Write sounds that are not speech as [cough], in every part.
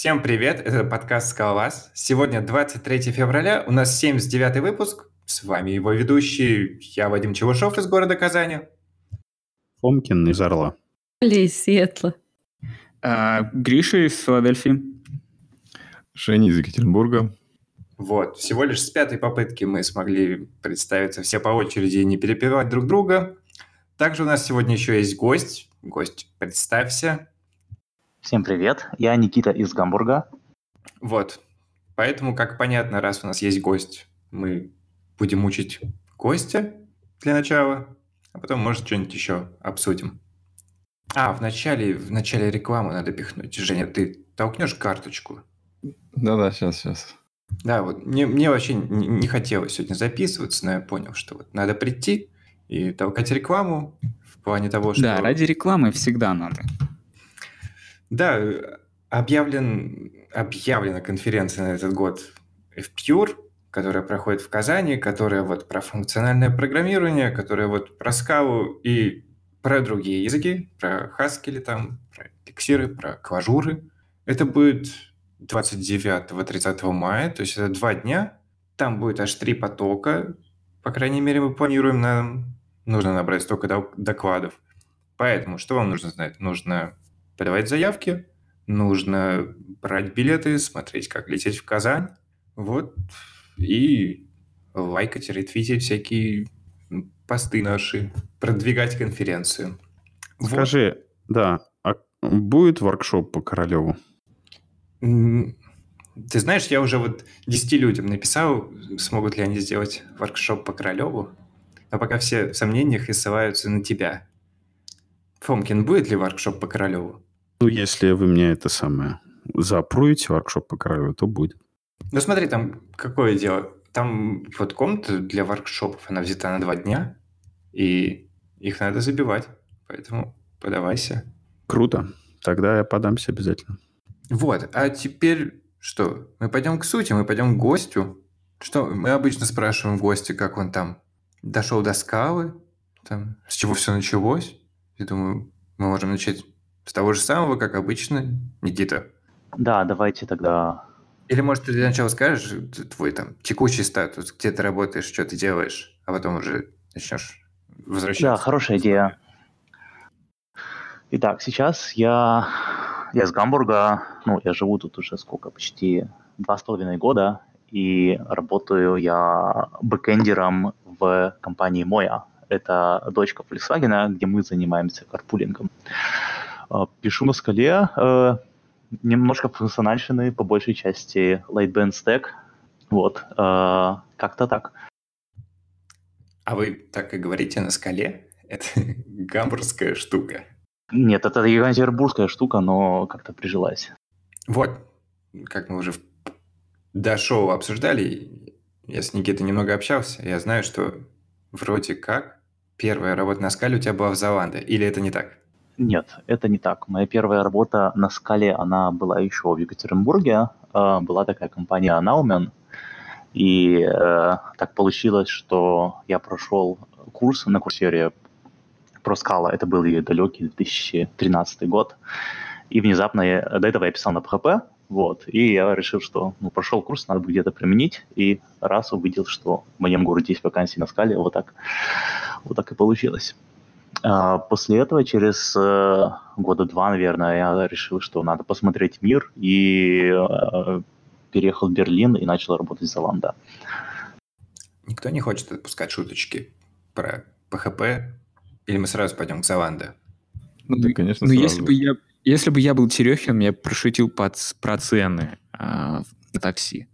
Всем привет, это подкаст «Скалолаз». Сегодня 23 февраля, у нас 79 выпуск. С вами его ведущий, я Вадим Чевушов из города Казани. Фомкин из Орла. Оля из Сиэтла. А, Гриша из Филадельфии. Женя из Екатеринбурга. Вот, всего лишь с пятой попытки мы смогли представиться все по очереди и не перепевать друг друга. Также у нас сегодня еще есть гость. Гость, представься. Всем привет, я Никита из Гамбурга. Вот, поэтому, как понятно, раз у нас есть гость, мы будем учить гостя для начала, а потом, может, что-нибудь еще обсудим. А, в начале, в начале рекламу надо пихнуть. Женя, ты толкнешь карточку? Да-да, сейчас, сейчас. Да, вот мне, мне вообще не, не хотелось сегодня записываться, но я понял, что вот надо прийти и толкать рекламу в плане того, что... Да, ради рекламы всегда надо. Да, объявлен, объявлена конференция на этот год FPure, которая проходит в Казани, которая вот про функциональное программирование, которая вот про скалу и про другие языки, про Haskell там, про эликсиры, про кважуры. Это будет 29-30 мая, то есть это два дня. Там будет аж три потока, по крайней мере, мы планируем, нам нужно набрать столько докладов. Поэтому что вам нужно знать? Нужно подавать заявки, нужно брать билеты, смотреть, как лететь в Казань, вот, и лайкать, ретвитить всякие посты наши, продвигать конференцию. Скажи, вот. да, а будет воркшоп по Королеву? Ты знаешь, я уже вот 10 людям написал, смогут ли они сделать воркшоп по Королеву, а пока все в сомнениях и ссылаются на тебя. Фомкин, будет ли воркшоп по Королеву? Ну, если вы мне это самое запруете, воркшоп по королю, то будет. Ну, смотри, там какое дело. Там вот комната для воркшопов, она взята на два дня, и их надо забивать. Поэтому подавайся. Круто. Тогда я подамся обязательно. Вот. А теперь что? Мы пойдем к сути, мы пойдем к гостю. Что мы обычно спрашиваем гостя, как он там дошел до скалы, там, с чего все началось. Я думаю, мы можем начать с того же самого, как обычно, Никита. Да, давайте тогда... Или, может, ты для начала скажешь твой там текущий статус, где ты работаешь, что ты делаешь, а потом уже начнешь возвращаться. Да, хорошая идея. Итак, сейчас я, я из Гамбурга, ну, я живу тут уже сколько, почти два с половиной года, и работаю я бэкэндером в компании Moya. Это дочка Volkswagen, где мы занимаемся карпулингом. А, пишу на скале, э, немножко функциональщины, по большей части Lightband Stack. Вот, э, как-то так. А вы так и говорите на скале? Это [laughs] гамбургская штука. Нет, это екатеринбургская штука, но как-то прижилась. Вот, как мы уже до шоу обсуждали, я с Никитой немного общался, я знаю, что вроде как первая работа на скале у тебя была в Золанде, или это не так? Нет, это не так. Моя первая работа на скале, она была еще в Екатеринбурге. Э, была такая компания Naumen. И э, так получилось, что я прошел курс на курсере про скала. Это был и далекий 2013 год. И внезапно я, до этого я писал на PHP, вот, и я решил, что ну, прошел курс, надо бы где-то применить, и раз увидел, что в моем городе есть вакансии на скале, вот так, вот так и получилось. А, после этого, через э, года два, наверное, я решил, что надо посмотреть мир, и э, переехал в Берлин и начал работать за Ланда. Никто не хочет отпускать шуточки про ПХП, или мы сразу пойдем к Золанде? Ну, да, конечно, ну, если бы я если бы я был Терехин, я прошутил под, про цены а, на такси.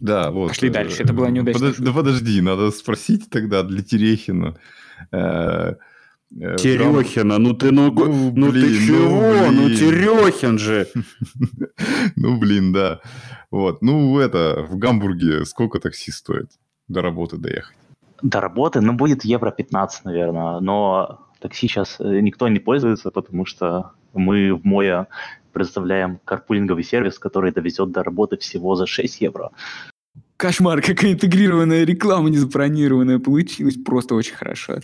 Да, вот. Пошли э, дальше. Это было неудачно. Подож, да подожди, надо спросить тогда для Терехина. Э, э, Терехина, ну ты ну, ну, ну блин, ты чего? Ну, ну Терехин же. [laughs] ну блин, да. Вот. Ну это в Гамбурге сколько такси стоит до работы доехать? До работы, ну будет евро 15, наверное. Но такси сейчас никто не пользуется, потому что мы в Моя предоставляем карпулинговый сервис, который довезет до работы всего за 6 евро. Кошмар, какая интегрированная реклама незапланированная получилась. Просто очень хорошо.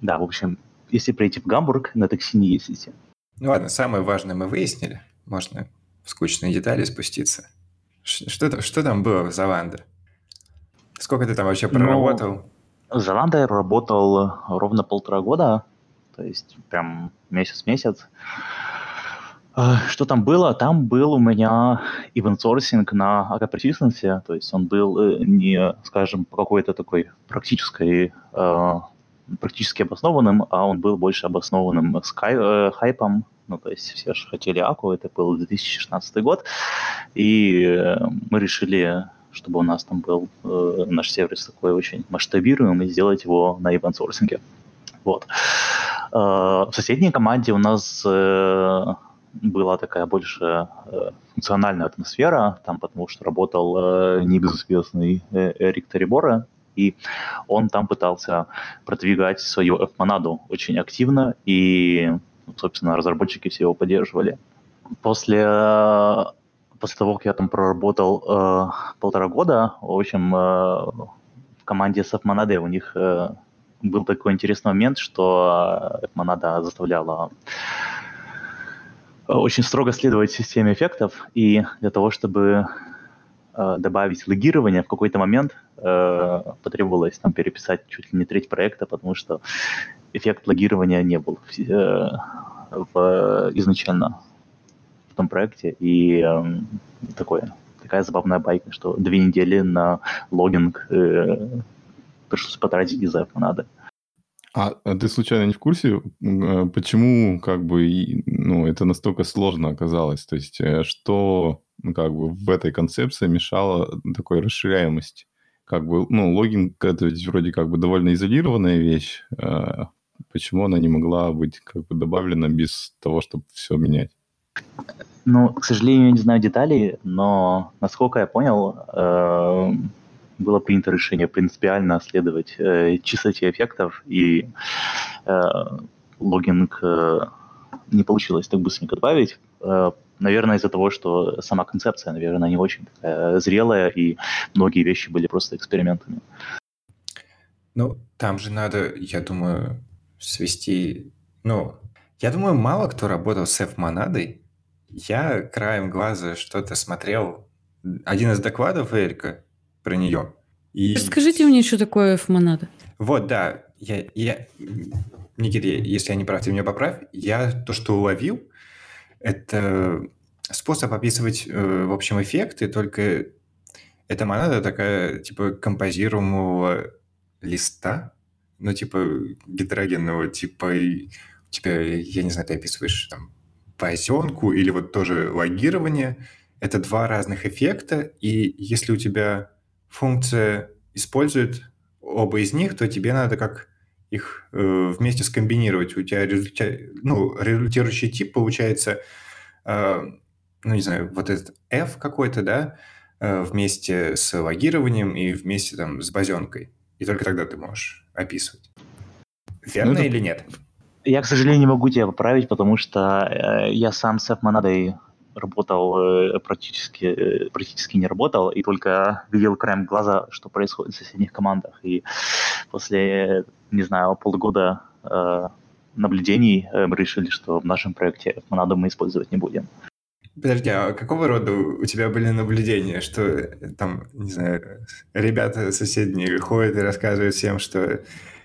Да, в общем, если прийти в Гамбург, на такси не ездите. Ну ладно, самое важное мы выяснили. Можно в скучные детали спуститься. Что, что там было в Золанде? Сколько ты там вообще ну, проработал? Ну, Золанда я работал ровно полтора года, то есть прям месяц-месяц. А, что там было? Там был у меня ивент-сорсинг на AKP то есть он был э, не, скажем, по какой-то такой практической, э, практически обоснованным, а он был больше обоснованным с э, хайпом, ну, то есть все же хотели Аку, это был 2016 год, и мы решили, чтобы у нас там был наш сервис такой очень масштабируемый, сделать его на ивент-сорсинге. Вот. В соседней команде у нас была такая больше э, функциональная атмосфера, там потому что работал э, небезызвестный э, Эрик Тарибора, и он там пытался продвигать свою F-монаду очень активно, и, собственно, разработчики все его поддерживали. После, после того, как я там проработал э, полтора года, в общем, э, в команде с F-монадой у них э, был такой интересный момент, что F-монада заставляла очень строго следовать системе эффектов, и для того, чтобы э, добавить логирование, в какой-то момент э, потребовалось там переписать чуть ли не треть проекта, потому что эффект логирования не был э, в, изначально в том проекте, и э, такое, такая забавная байка, что две недели на логинг э, пришлось потратить из-за надо. А, а ты случайно не в курсе, э, почему как бы ну, это настолько сложно оказалось? То есть э, что ну, как бы в этой концепции мешало такой расширяемости? Как бы, ну, логин это ведь вроде как бы довольно изолированная вещь. А почему она не могла быть как бы добавлена без того, чтобы все менять? Ну, к сожалению, я не знаю деталей, но насколько я понял, э, было принято решение принципиально следовать э, чистоте эффектов, и э, логинг э, не получилось так быстренько добавить. Э, наверное, из-за того, что сама концепция, наверное, не очень такая зрелая, и многие вещи были просто экспериментами. Ну, там же надо, я думаю, свести... Ну, я думаю, мало кто работал с F-монадой. Я краем глаза что-то смотрел. Один из докладов Эрика, про нее. И... Расскажите мне, что такое F-монада. Вот, да. Я, я... Никита, если я не прав, ты меня поправь. Я то, что уловил, это способ описывать, э, в общем, эффекты, только эта монада такая, типа, композируемого листа, ну, типа, гетерогенного, типа, у тебя, я не знаю, ты описываешь там позенку или вот тоже логирование. Это два разных эффекта, и если у тебя функция использует оба из них, то тебе надо как их э, вместе скомбинировать. У тебя результа... ну, результирующий тип получается, э, ну, не знаю, вот этот f какой-то, да, э, вместе с логированием и вместе там с базенкой. И только тогда ты можешь описывать. Верно ну, это... или нет? Я, к сожалению, не могу тебя поправить, потому что э, я сам с F-монадой работал э, практически, э, практически не работал, и только видел краем глаза, что происходит в соседних командах. И после, не знаю, полгода э, наблюдений мы решили, что в нашем проекте монады мы использовать не будем. Подожди, а какого рода у тебя были наблюдения, что там, не знаю, ребята соседние ходят и рассказывают всем, что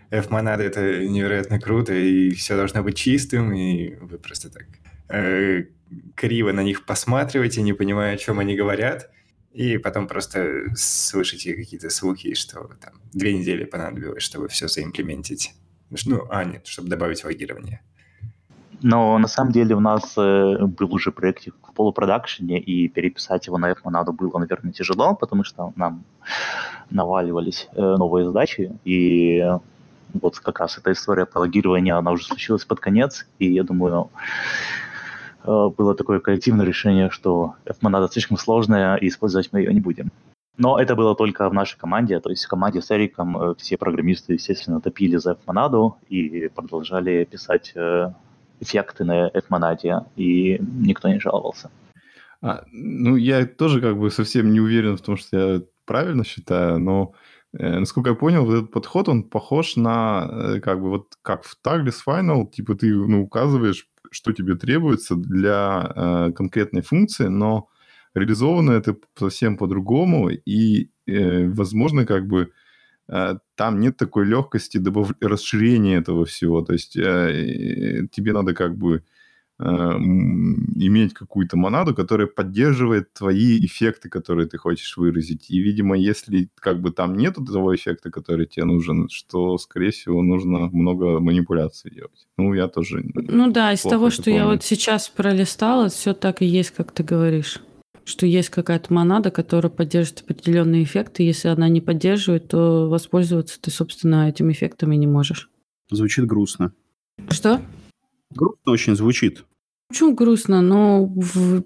F-монады это невероятно круто, и все должно быть чистым, и вы просто так э, криво на них посматриваете, не понимая, о чем они говорят, и потом просто слышите какие-то слухи, что там две недели понадобилось, чтобы все заимплементить. Ну, а, нет, чтобы добавить логирование. Но на самом деле у нас э, был уже проектик в полупродакшене, и переписать его на F-монаду было, наверное, тяжело, потому что нам наваливались э, новые задачи, и вот как раз эта история про логирование, она уже случилась под конец, и я думаю, было такое коллективное решение, что F-монада слишком сложная, и использовать мы ее не будем. Но это было только в нашей команде, то есть в команде с Эриком э, все программисты, естественно, топили за F-монаду и продолжали писать э, эффекты на F-монаде, и никто не жаловался. А, ну, я тоже как бы совсем не уверен в том, что я правильно считаю, но э, насколько я понял, вот этот подход, он похож на, э, как бы, вот как в Tagless Final, типа ты, ну, указываешь, что тебе требуется для э, конкретной функции, но реализовано это совсем по-другому, и, э, возможно, как бы э, там нет такой легкости добав... расширения этого всего. То есть э, тебе надо как бы Э, иметь какую-то монаду, которая поддерживает твои эффекты, которые ты хочешь выразить. И, видимо, если как бы там нет того эффекта, который тебе нужен, что, скорее всего, нужно много манипуляций делать. Ну, я тоже... Ну да, из того, что помню. я вот сейчас пролистала, все так и есть, как ты говоришь. Что есть какая-то монада, которая поддерживает определенные эффекты. Если она не поддерживает, то воспользоваться ты, собственно, этим эффектом и не можешь. Звучит грустно. Что? Грустно очень звучит. Почему грустно? Но в...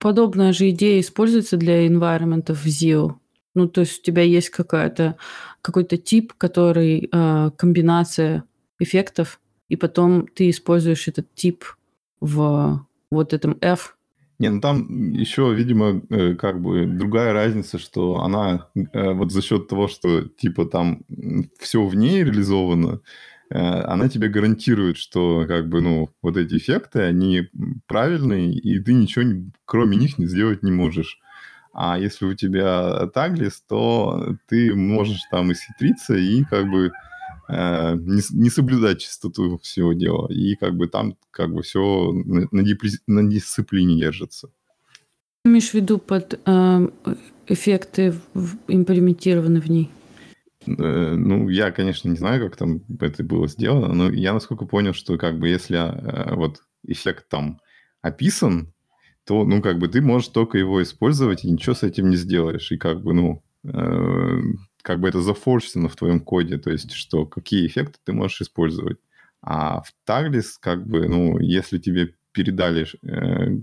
подобная же идея используется для environment в ZIO. Ну, то есть у тебя есть какая-то, какой-то тип, который э, комбинация эффектов, и потом ты используешь этот тип в вот этом F. Не, ну там еще, видимо, э, как бы другая разница, что она э, вот за счет того, что типа там все в ней реализовано, она тебе гарантирует, что как бы, ну, вот эти эффекты, они правильные, и ты ничего кроме них не сделать не можешь. А если у тебя таглис, то ты можешь там исхитриться и как бы э, не, не соблюдать чистоту всего дела. И как бы там как бы все на, на, дисциплине держится. Имеешь в виду под э, эффекты имплементированы в ней? Э, ну, я, конечно, не знаю, как там это было сделано, но я насколько понял, что как бы если э, вот эффект там описан, то, ну, как бы ты можешь только его использовать и ничего с этим не сделаешь. И как бы, ну, э, как бы это зафорсено в твоем коде, то есть, что какие эффекты ты можешь использовать. А в Tagless, как бы, ну, если тебе передали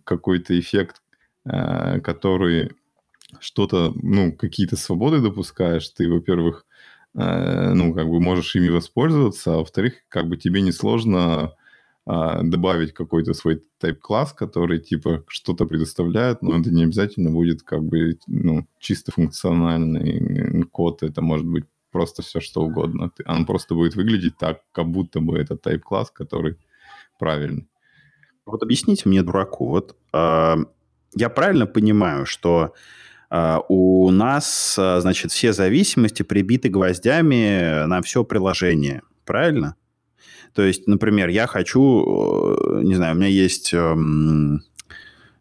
какой-то эффект, который что-то, ну, какие-то свободы допускаешь, ты, во-первых, ну, как бы можешь ими воспользоваться, а во-вторых, как бы тебе несложно а, добавить какой-то свой type-класс, который, типа, что-то предоставляет, но это не обязательно будет, как бы, ну, чисто функциональный код, это может быть просто все, что угодно. Он просто будет выглядеть так, как будто бы это type-класс, который правильный. Вот объясните мне, дураку, вот э, я правильно понимаю, что у нас, а, значит, все зависимости прибиты гвоздями на все приложение. Правильно? То есть, например, я хочу, э, не знаю, у меня есть, эм,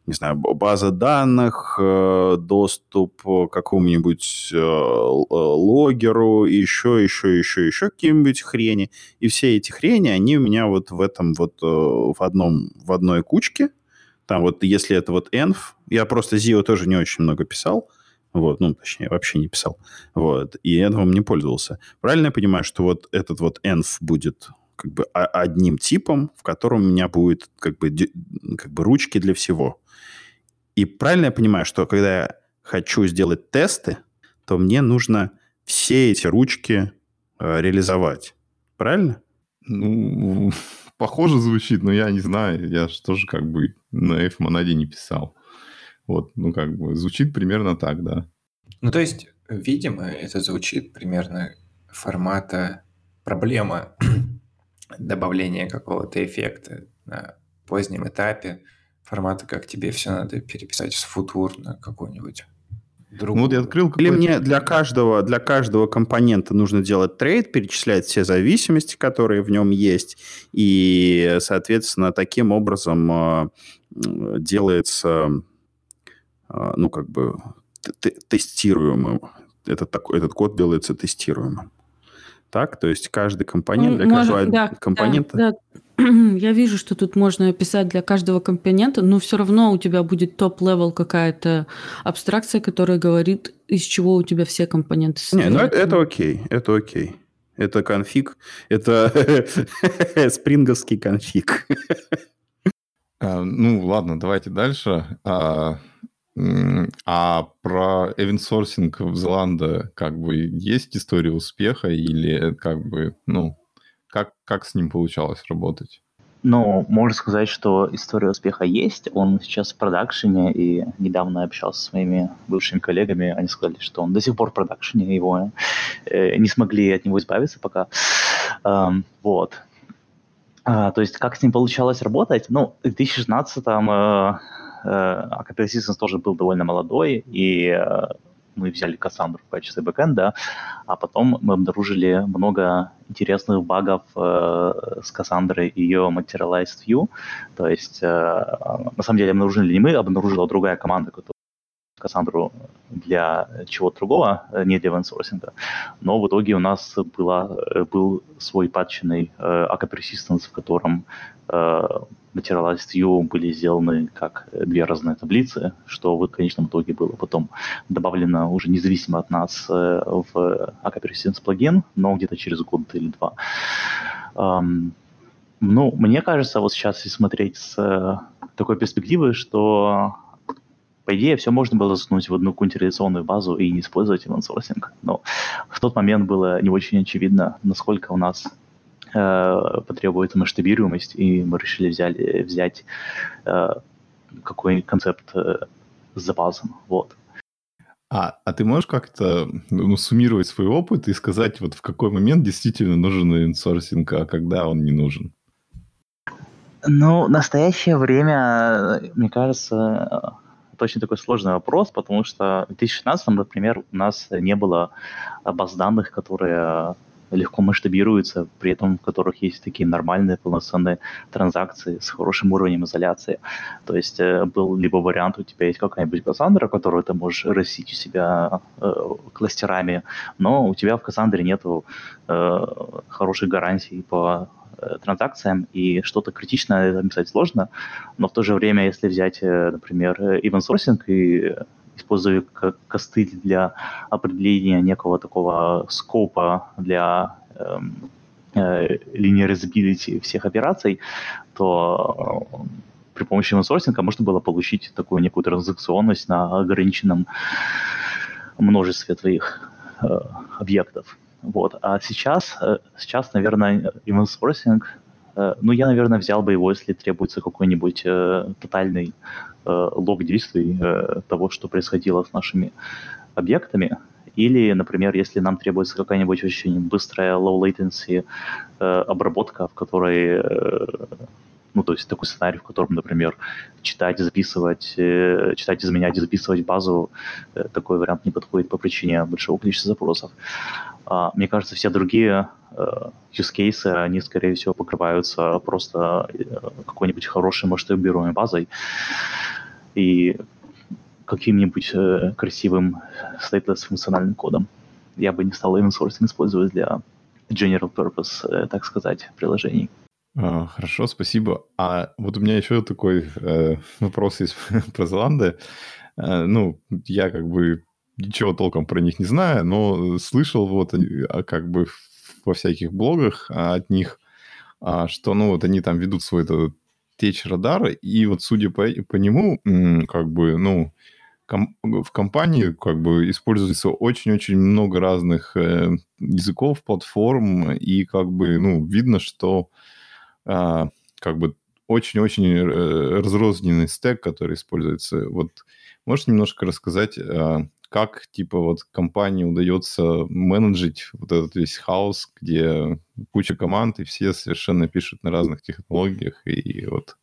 не знаю, база данных, э, доступ к какому-нибудь э, логеру, еще, еще, еще, еще какие-нибудь хрени. И все эти хрени, они у меня вот в этом вот, в, одном, в одной кучке – там вот если это вот env, я просто Zio тоже не очень много писал, вот, ну, точнее, вообще не писал, вот, и env не пользовался. Правильно я понимаю, что вот этот вот env будет как бы одним типом, в котором у меня будет как бы, как бы ручки для всего. И правильно я понимаю, что когда я хочу сделать тесты, то мне нужно все эти ручки э, реализовать. Правильно? Ну, похоже звучит, но я не знаю. Я же тоже как бы на F-монаде не писал. Вот, ну как бы звучит примерно так, да. Ну то есть, видимо, это звучит примерно формата проблема [clears throat] добавления какого-то эффекта на позднем этапе, формата, как тебе все надо переписать с футур на какой-нибудь другую. Ну, вот я открыл Или мне для каждого, для каждого компонента нужно делать trait, перечислять все зависимости, которые в нем есть, и, соответственно, таким образом э, делается, э, ну, как бы, тестируемым. Этот, такой, этот код делается тестируемым. Так, то есть каждый компонент для Может, каждого да, компонента. Да, да. [clears throat] Я вижу, что тут можно описать для каждого компонента, но все равно у тебя будет top-level какая-то абстракция, которая говорит, из чего у тебя все компоненты состоят. Не, ну это, это окей, это окей. Это конфиг, это [laughs] спринговский конфиг. А, ну, ладно, давайте дальше. А, про эвенсорсинг в Зеланда как бы есть история успеха или как бы, ну, как, как с ним получалось работать? Ну, можно сказать, что история успеха есть. Он сейчас в продакшене, и недавно общался с своими бывшими коллегами. Они сказали, что он до сих пор в продакшене, его э, не смогли от него избавиться пока. Эм, вот. А, то есть, как с ним получалось работать? Ну, в 2016-м э, э, Acapella Systems тоже был довольно молодой, и э, мы взяли Кассандру в качестве бэкэнда, а потом мы обнаружили много интересных багов э, с Кассандрой и ее Materialized View. То есть, э, на самом деле, обнаружили не мы, обнаружила другая команда, Кассандру для чего-то другого, э, не для венсорсинга. Но в итоге у нас была, э, был свой патченный э, AK Persistence, в котором э, Materialized View были сделаны как две разные таблицы, что в конечном итоге было потом добавлено уже независимо от нас э, в AK Persistence плагин, но где-то через год или два. Um, ну, мне кажется, вот сейчас, если смотреть с э, такой перспективы, что по идее, все можно было засунуть в одну какую-нибудь реляционную базу и не использовать event Но в тот момент было не очень очевидно, насколько у нас э, потребуется масштабируемость, и мы решили взяли, взять э, какой-нибудь концепт э, с запасом. Вот. А, а ты можешь как-то ну, суммировать свой опыт и сказать, вот в какой момент действительно нужен инсорсинг, а когда он не нужен? Ну, в настоящее время, мне кажется, очень такой сложный вопрос, потому что в 2016, например, у нас не было баз данных, которые легко масштабируются, при этом в которых есть такие нормальные полноценные транзакции с хорошим уровнем изоляции. То есть э, был либо вариант, у тебя есть какая-нибудь Кассандра, которую ты можешь растить у себя э, кластерами, но у тебя в Кассандре нету э, хороших гарантий по Э, транзакциям, и что-то критичное написать сложно, но в то же время, если взять, э, например, event sourcing и используя косты для определения некого такого скопа для эм, э, всех операций, то э, при помощи event можно было получить такую некую транзакционность на ограниченном множестве твоих э, объектов. Вот. А сейчас, э, сейчас, наверное, event э, ну, я, наверное, взял бы его, если требуется какой-нибудь э, тотальный лог действий того, что происходило с нашими объектами. Или, например, если нам требуется какая-нибудь очень быстрая low latency обработка, в которой ну, то есть такой сценарий, в котором, например, читать, записывать, э, читать, изменять записывать базу, такой вариант не подходит по причине большого количества запросов. Мне кажется, все другие э, use cases, они, скорее всего, покрываются просто э, какой-нибудь хорошей масштабируемой базой и каким-нибудь э, красивым stateless функциональным кодом. Я бы не стал sourcing использовать для general purpose, так сказать, приложений. А, хорошо, спасибо. А вот у меня еще такой э, вопрос есть [laughs] про Зеланды. Э, ну, я как бы ничего толком про них не знаю, но слышал вот а, как бы во всяких блогах от них, а, что, ну, вот они там ведут свой этот течь радара, и вот судя по, по нему, как бы, ну, ком- в компании как бы используется очень-очень много разных э, языков, платформ, и как бы, ну, видно, что а, как бы очень-очень э, разрозненный стек, который используется. Вот можешь немножко рассказать, а, как, типа, вот компании удается менеджить вот этот весь хаос, где куча команд, и все совершенно пишут на разных технологиях, и вот...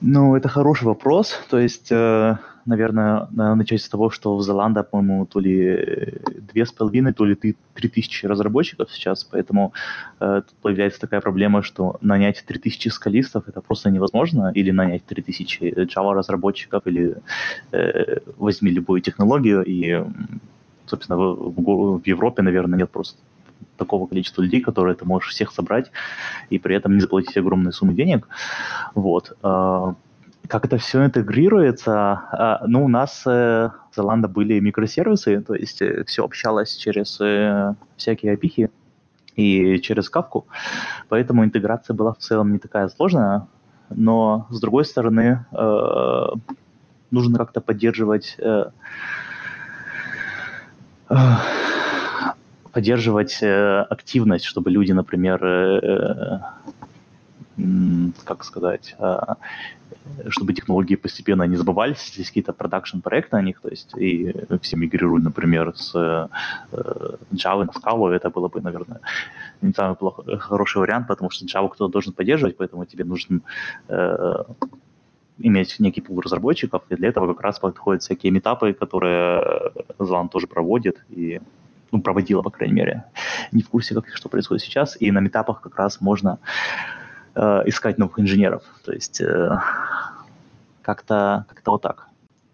Ну, это хороший вопрос. То есть, э, наверное, надо начать с того, что в Золанда, по-моему, то ли две с половиной, то ли три тысячи разработчиков сейчас, поэтому э, тут появляется такая проблема, что нанять три тысячи скалистов это просто невозможно, или нанять три тысячи Java разработчиков, или э, возьми любую технологию, и, собственно, в, в Европе, наверное, нет просто такого количества людей, которые ты можешь всех собрать и при этом не заплатить огромные суммы денег. Вот. А, как это все интегрируется? А, ну, у нас э, в Zalando были микросервисы, то есть э, все общалось через э, всякие API и через кавку, поэтому интеграция была в целом не такая сложная, но с другой стороны нужно как-то поддерживать поддерживать активность, чтобы люди, например, как сказать, а, чтобы технологии постепенно не забывались, здесь какие-то продакшн-проекты на них, то есть и все мигрируют, например, с э, Java на Scala, это было бы, наверное, не самый плохой, хороший вариант, потому что Java кто-то должен поддерживать, поэтому тебе нужен э, иметь некий пул разработчиков, и для этого как раз подходят всякие метапы, которые Зан тоже проводит, и ну, проводила, по крайней мере, не в курсе, как, что происходит сейчас, и на метапах как раз можно э, искать новых инженеров. То есть э, как-то как вот так.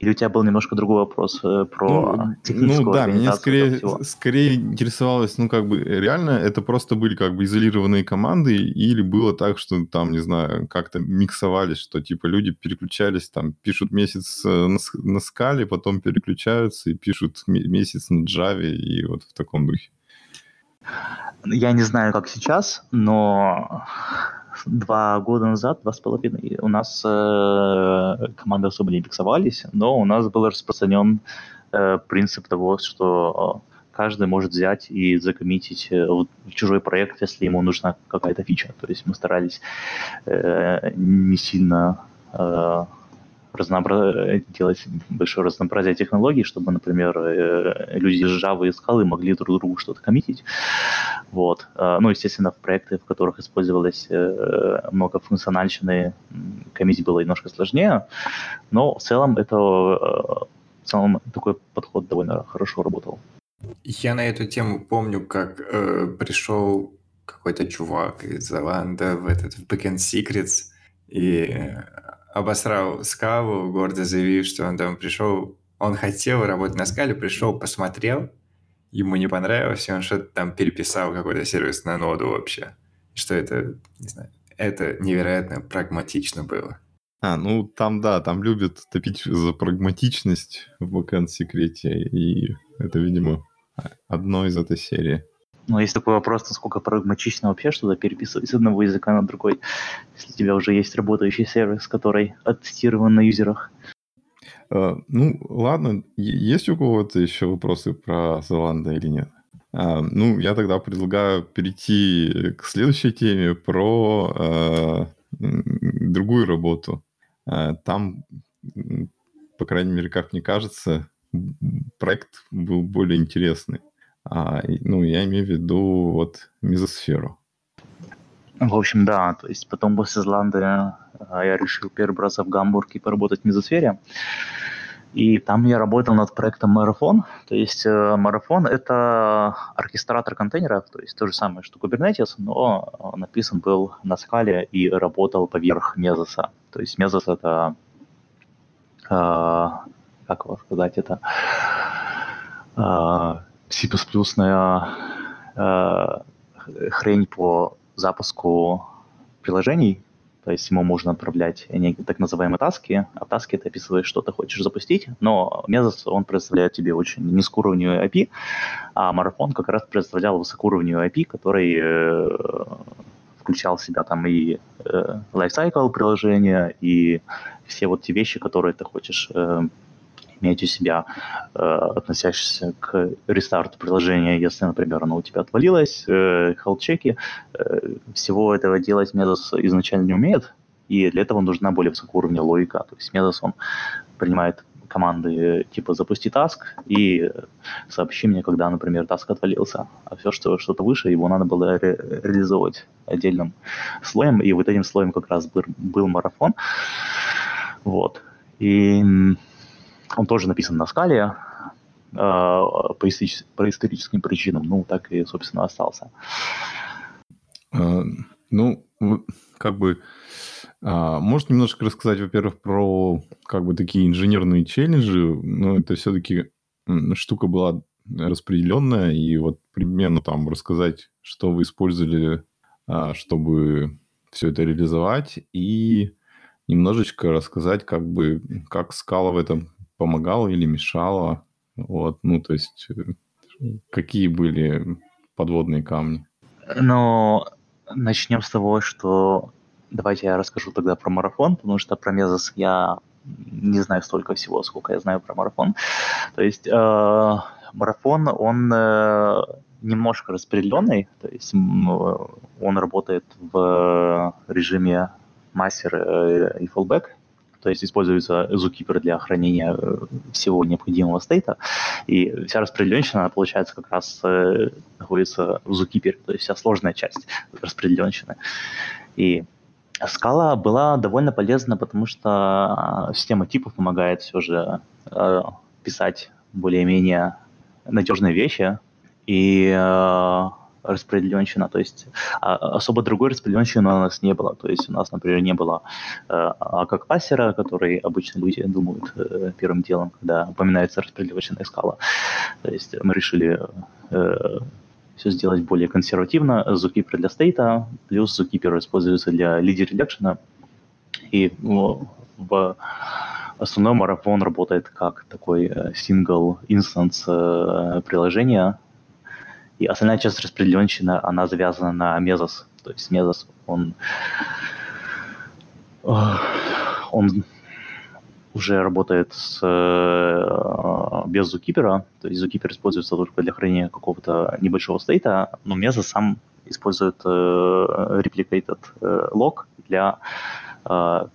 Или у тебя был немножко другой вопрос э, про ну, техническую Ну да, меня скорее, скорее интересовалось, ну как бы реально это просто были как бы изолированные команды или было так, что там, не знаю, как-то миксовались, что типа люди переключались, там пишут месяц э, на, на скале, потом переключаются и пишут месяц на Java и вот в таком духе. Я не знаю, как сейчас, но два года назад, два с половиной, у нас э, команды особо не фиксовались, но у нас был распространен э, принцип того, что каждый может взять и закоммитить э, в чужой проект, если ему нужна какая-то фича. То есть мы старались э, не сильно э, разнообра... делать большое разнообразие технологий, чтобы, например, э, люди из Java и Scala могли друг другу что-то коммитить. Вот. А, ну, естественно, в проекты, в которых использовалось э, много функциональщины, коммитить было немножко сложнее, но в целом это э, в целом такой подход довольно хорошо работал. Я на эту тему помню, как э, пришел какой-то чувак из Золанда в этот в Backend Secrets, и обосрал скалу, гордо заявив, что он там пришел, он хотел работать на скале, пришел, посмотрел, ему не понравилось, и он что-то там переписал какой-то сервис на ноду вообще. Что это, не знаю, это невероятно прагматично было. А, ну там, да, там любят топить за прагматичность в бэкэнд секрете, и это, видимо, одно из этой серии. Но есть такой вопрос, насколько прагматично вообще что-то переписывать с одного языка на другой, если у тебя уже есть работающий сервис, который оттестирован на юзерах. Uh, ну, ладно, есть у кого-то еще вопросы про Золанда или нет? Uh, ну, я тогда предлагаю перейти к следующей теме про uh, другую работу. Там, по крайней мере, как мне кажется, проект был более интересный. А, ну, я имею в виду вот мезосферу. В общем, да, то есть потом после Зланды а, я решил перебраться в Гамбург и поработать в мезосфере. И там я работал над проектом Марафон. То есть э, Марафон — это оркестратор контейнеров, то есть то же самое, что Kubernetes, но написан был на скале и работал поверх Мезоса. То есть Мезос — это... Э, как его сказать? Это... Э, C++ э, хрень по запуску приложений, то есть ему можно отправлять так называемые таски, а таски ты описываешь, что ты хочешь запустить, но Mesos, он представляет тебе очень низкоуровневый API, а Марафон как раз представлял высокоуровневый API, который э, включал в себя там и э, lifecycle приложения, и все вот те вещи, которые ты хочешь э, иметь у себя, э, относящиеся к рестарту приложения, если, например, оно у тебя отвалилось, э, хелл-чеки, э, всего этого делать Mesos изначально не умеет, и для этого нужна более высокого уровня логика. То есть Mesos, он принимает команды типа «запусти таск» и сообщи мне, когда, например, таск отвалился. А все, что что-то выше, его надо было ре- реализовывать отдельным слоем, и вот этим слоем как раз был, был марафон. Вот. И он тоже написан на скале, э, по, историческим, по историческим причинам, ну, так и, собственно, остался. А, ну, как бы, а, может немножко рассказать, во-первых, про как бы такие инженерные челленджи, но это все-таки штука была распределенная, и вот примерно там рассказать, что вы использовали, а, чтобы все это реализовать, и немножечко рассказать, как бы, как скала в этом помогало или мешало? Вот, ну, то есть, э, какие были подводные камни? Ну, начнем с того, что давайте я расскажу тогда про марафон, потому что про Мезос я не знаю столько всего, сколько я знаю про марафон. То есть э, марафон, он э, немножко распределенный, то есть он работает в режиме мастер и fallback, то есть используется zookeeper для хранения э, всего необходимого стейта, и вся распределенщина, получается, как раз э, находится в zookeeper, то есть вся сложная часть распределенщины. И скала была довольно полезна, потому что а, система типов помогает все же э, писать более-менее надежные вещи, и э, распределенщина, то есть а, особо другой распределенщины у нас не было, то есть у нас, например, не было э, как классера, который обычно люди думают э, первым делом, когда упоминается распределенщина скала, то есть мы решили э, все сделать более консервативно, zookeeper для стейта, плюс zookeeper используется для lead редакшена, и ну, в основном марафон работает как такой single instance приложения, и остальная часть распределенщина, она завязана на Мезос. То есть Мезос, он, он уже работает с, э, без Zookeeper, то есть Zookeeper используется только для хранения какого-то небольшого стейта, но Mesos сам использует э, replicated э, log для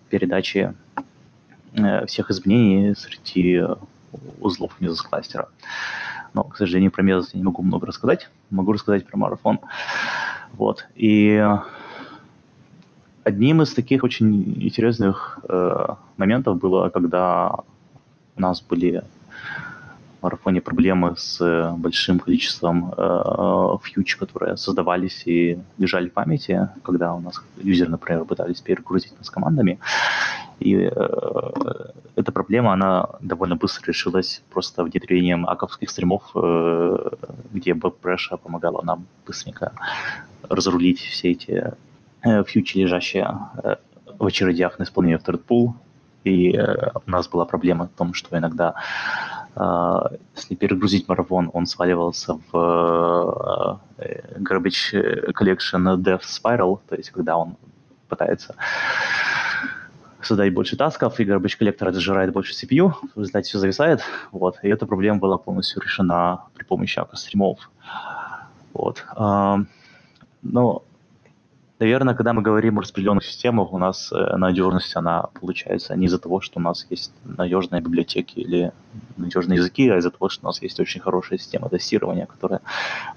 передачи всех изменений среди узлов Mesos кластера. Но, к сожалению, про Мезос я не могу много рассказать. Могу рассказать про марафон. Вот. И одним из таких очень интересных э, моментов было, когда у нас были марафоне проблемы с э, большим количеством э, фьюч, которые создавались и лежали в памяти, когда у нас юзеры, например, пытались перегрузить нас командами. И э, эта проблема, она довольно быстро решилась просто внедрением аковских стримов, э, где бэкпреша помогала нам быстренько разрулить все эти э, фьючи, лежащие э, в очередях на исполнение в third И э, у нас была проблема в том, что иногда если перегрузить марафон, он сваливался в uh, garbage collection death spiral, то есть когда он пытается создать больше тасков, и garbage коллектор зажирает больше CPU, в результате все зависает, вот, и эта проблема была полностью решена при помощи стримов. Вот. Но, наверное, когда мы говорим о распределенных системах, у нас э, надежность, она получается не из-за того, что у нас есть надежные библиотеки или надежные языки, а из-за того, что у нас есть очень хорошая система тестирования, которая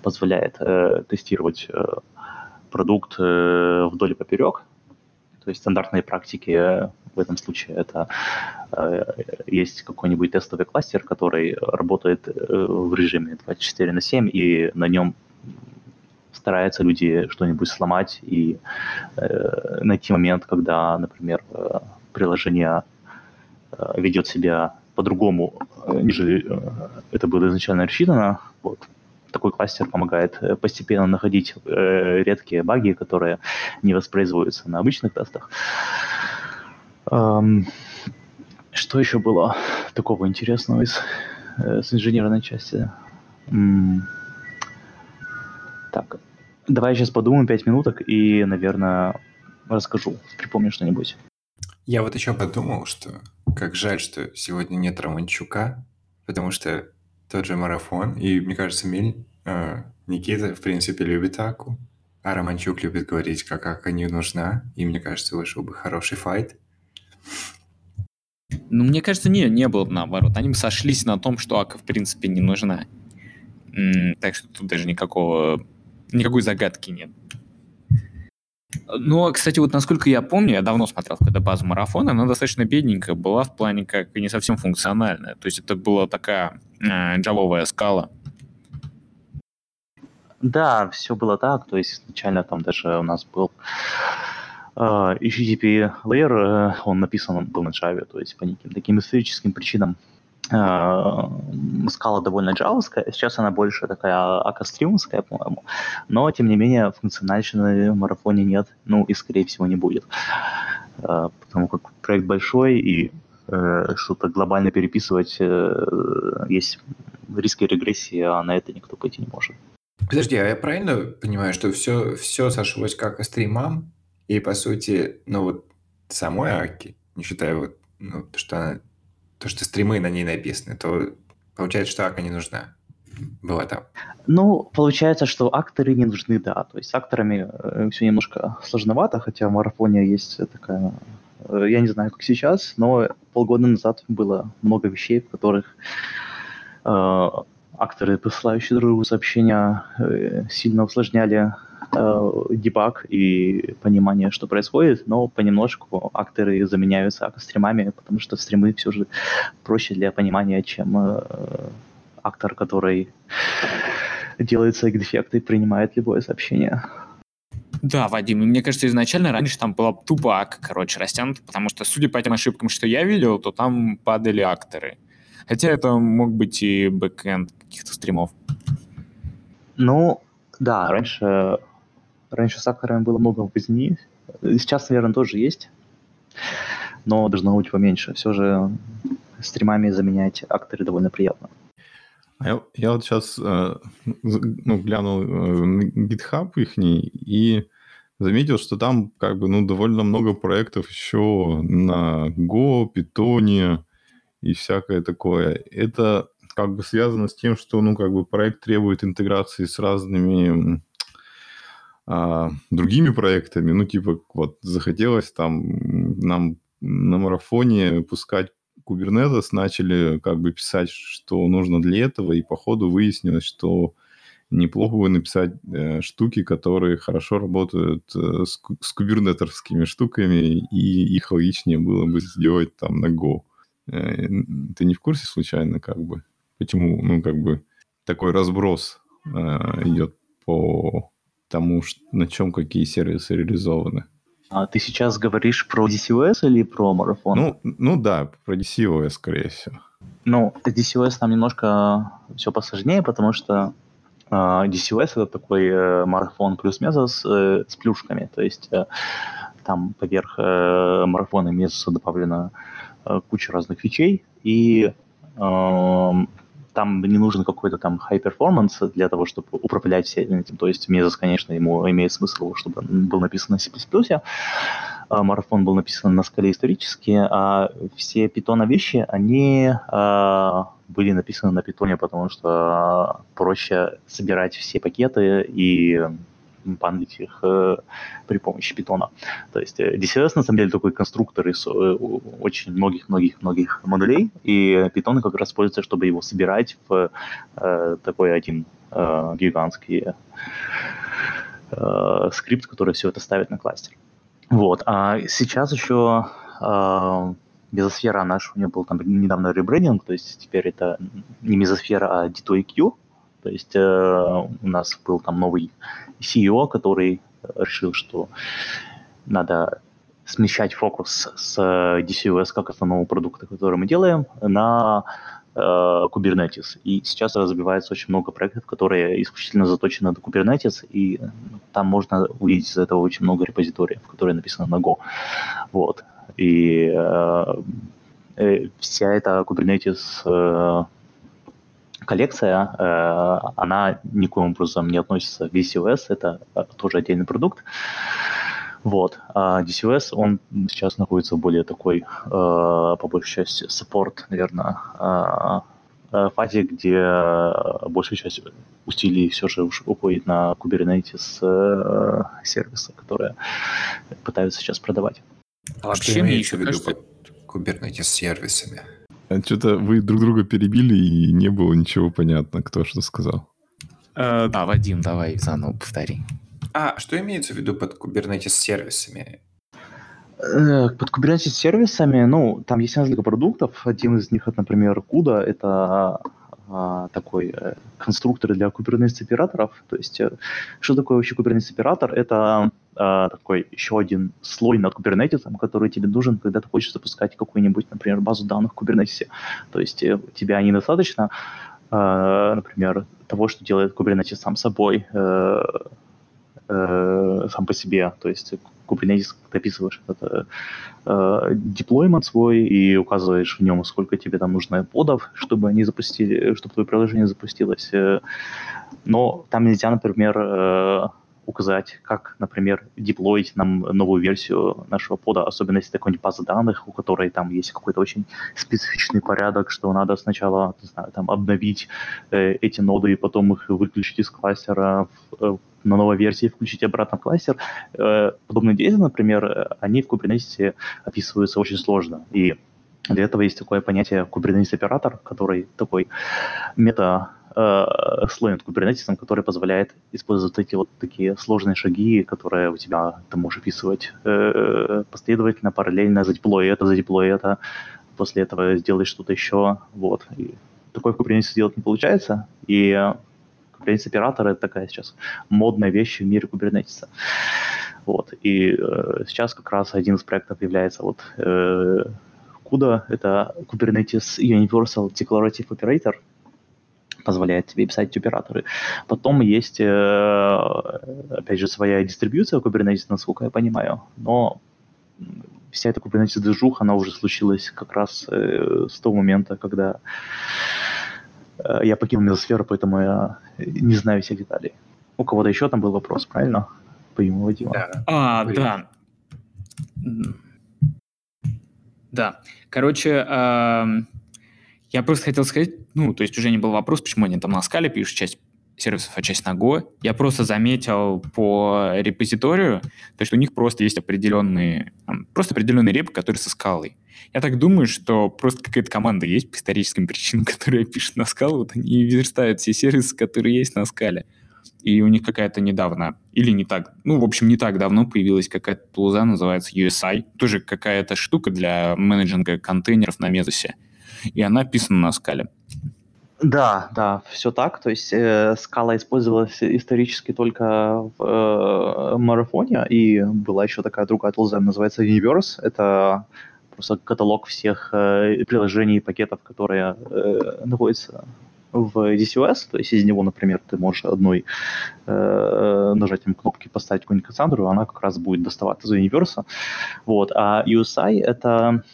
позволяет э, тестировать э, продукт э, вдоль и поперек, то есть стандартные практики э, в этом случае это э, есть какой-нибудь тестовый кластер, который работает э, в режиме 24 на 7, и на нем стараются люди что-нибудь сломать и э, найти момент, когда, например, э, приложение э, ведет себя по-другому, ниже э, это было изначально рассчитано. Вот такой кластер помогает э, постепенно находить э, редкие баги, которые не воспроизводятся на обычных тестах. Эм, что еще было такого интересного из, э, с инженерной части? М- так, давай сейчас подумаем 5 минуток и, наверное, расскажу, припомню что-нибудь. Я вот еще подумал, что как жаль, что сегодня нет Романчука, потому что тот же марафон. И мне кажется, Мель, э, Никита, в принципе, любит Аку. А Романчук любит говорить, как Ака не нужна. И мне кажется, вышел бы хороший файт. Ну, мне кажется, не, не было бы наоборот. Они бы сошлись на том, что Ака, в принципе, не нужна. М-м, так что тут даже никакого, никакой загадки нет. Ну, кстати, вот насколько я помню, я давно смотрел когда базу марафона, она достаточно бедненькая была в плане как не совсем функциональная. То есть это была такая э, джавовая скала. Да, все было так. То есть изначально там даже у нас был э, HTTP layer, э, он написан был на Java, то есть по неким таким историческим причинам скала довольно джавовская, сейчас она больше такая акостримовская, по-моему, но, тем не менее, функциональщины в марафоне нет, ну и, скорее всего, не будет, а, потому как проект большой, и э, что-то глобально переписывать э, есть риски регрессии, а на это никто пойти не может. Подожди, а я правильно понимаю, что все, все сошлось как стримам, и, по сути, ну вот самой Аки, не считая вот, ну, что она то, что стримы на ней написаны, то получается, что Ака не нужна. было там? Ну, получается, что акторы не нужны, да. То есть с акторами э, все немножко сложновато, хотя в марафоне есть такая... э, я не знаю, как сейчас, но полгода назад было много вещей, в которых э, акторы, посылающие друг другу сообщения, э, сильно усложняли дебаг и понимание, что происходит, но понемножку акторы заменяются стримами, потому что стримы все же проще для понимания, чем э, актор, который делает сайк-дефекты и принимает любое сообщение. Да, Вадим, и мне кажется, изначально раньше там была тупо ак, короче, растянута, потому что, судя по тем ошибкам, что я видел, то там падали акторы. Хотя это мог быть и бэкэнд каких-то стримов. Ну, да, раньше, раньше с акторами было много возни. Сейчас, наверное, тоже есть, но должно быть поменьше. Все же стримами заменять акторы довольно приятно. А я, я вот сейчас э, ну, глянул э, на GitHub их и заметил, что там как бы ну довольно много проектов еще на Go, Python и всякое такое. Это как бы связано с тем, что ну как бы проект требует интеграции с разными а, другими проектами. Ну типа вот захотелось там нам на марафоне пускать Kubernetes, начали как бы писать, что нужно для этого, и по ходу выяснилось, что неплохо бы написать э, штуки, которые хорошо работают э, с, с кубернетерскими штуками, и их логичнее было бы сделать там на Go. Э, ты не в курсе случайно, как бы, почему, ну, как бы, такой разброс э, идет по тому, на чем какие сервисы реализованы? А ты сейчас говоришь про DCOS или про марафон? Ну, ну да, про DCOS, скорее всего. Ну, DCOS там немножко все посложнее, потому что э, DCOS это такой э, марафон плюс мезос э, с плюшками. То есть э, там поверх э, марафона мезоса добавлена э, куча разных вещей, и э, там не нужен какой-то там high performance для того, чтобы управлять всем этим. То есть Мезос, конечно, ему имеет смысл, чтобы он был написан на C++, а марафон был написан на скале исторически, а все питона вещи, они а, были написаны на питоне, потому что проще собирать все пакеты и пандлить их э, при помощи питона. То есть э, DCS на самом деле такой конструктор из э, очень многих-многих-многих модулей, и питон как раз используется, чтобы его собирать в э, такой один э, гигантский э, скрипт, который все это ставит на кластер. Вот. А сейчас еще э, Мезосфера наша, у нее был там недавно ребрендинг, то есть теперь это не Мезосфера, а D2EQ, то есть э, у нас был там новый CEO, который решил, что надо смещать фокус с DCOS как основного продукта, который мы делаем, на э, Kubernetes. И сейчас развивается очень много проектов, которые исключительно заточены на Kubernetes, и там можно увидеть из этого очень много репозиториев, которые написаны на Go. Вот. И э, э, вся эта Kubernetes э, коллекция, э, она никоим образом не относится к DCOS, это э, тоже отдельный продукт. Вот. А DCOS, он сейчас находится в более такой, э, по большей части, support, наверное, фазе, где большая часть усилий все же уходит на Kubernetes сервисы, которые пытаются сейчас продавать. А вообще мне еще кажется... Kubernetes сервисами? А что-то вы друг друга перебили, и не было ничего понятно, кто что сказал. Э, да, Вадим, давай заново повтори. А, что имеется в виду под Kubernetes сервисами? Э, под Kubernetes сервисами, ну, там есть несколько продуктов. Один из них, например, CUDA, это а, такой э, конструктор для Kubernetes операторов. То есть, э, что такое вообще Kubernetes оператор? Это а, такой еще один слой над Kubernetes, который тебе нужен, когда ты хочешь запускать какую-нибудь, например, базу данных в Kubernetes. То есть, э, тебя недостаточно, а, например, того, что делает Kubernetes сам собой, сам по себе. То есть Kubernetes ты описываешь это э, деплоймент свой и указываешь в нем, сколько тебе там нужно подов, чтобы они запустили, чтобы твое приложение запустилось. Э, но там нельзя, например, э, указать, как, например, деплоить нам новую версию нашего пода, особенно если какой-нибудь база данных, у которой там есть какой-то очень специфичный порядок, что надо сначала, не знаю, там обновить э, эти ноды и потом их выключить из кластера в, э, на новой версии включить обратно в кластер. Э, подобные действия, например, они в Kubernetes описываются очень сложно. И для этого есть такое понятие Kubernetes оператор, который такой мета э, слой над Kubernetes, который позволяет использовать эти вот такие сложные шаги, которые у тебя ты можешь описывать э, последовательно, параллельно, задеплой это, задеплой это, после этого сделай что-то еще, вот. И такой в Kubernetes сделать не получается, и Kubernetes оператор это такая сейчас модная вещь в мире Kubernetes. Вот. И э, сейчас как раз один из проектов является вот э, CUDA, это Kubernetes Universal Declarative Operator, позволяет тебе писать операторы. Потом есть, э, опять же, своя дистрибьюция Kubernetes, насколько я понимаю, но вся эта Kubernetes движуха, она уже случилась как раз э, с того момента, когда э, я покинул мезосферу, поэтому я не знаю всех деталей. У кого-то еще там был вопрос, правильно? Помимо Вадима. Да. А, да. Да. Короче, э, я просто хотел сказать, ну, то есть уже не был вопрос, почему они там на скале пишут часть сервисов, а часть на Go. Я просто заметил по репозиторию, то, что у них просто есть определенные, просто определенные репы, которые со скалой. Я так думаю, что просто какая-то команда есть по историческим [laughs] причинам, которая пишет на скалу, вот они верстают все сервисы, которые есть на скале. И у них какая-то недавно, или не так, ну, в общем, не так давно появилась какая-то тулза, называется USI. Тоже какая-то штука для менеджинга контейнеров на Мезосе. И она писана на скале. Да, да, все так. То есть э, скала использовалась исторически только в э, марафоне, и была еще такая другая тулза, называется Universe. Это просто каталог всех э, приложений и пакетов, которые э, находятся в DCOS, то есть из него, например, ты можешь одной э, нажатием кнопки поставить какую-нибудь Кассандру, она как раз будет доставаться из Universe. Вот. А USI — это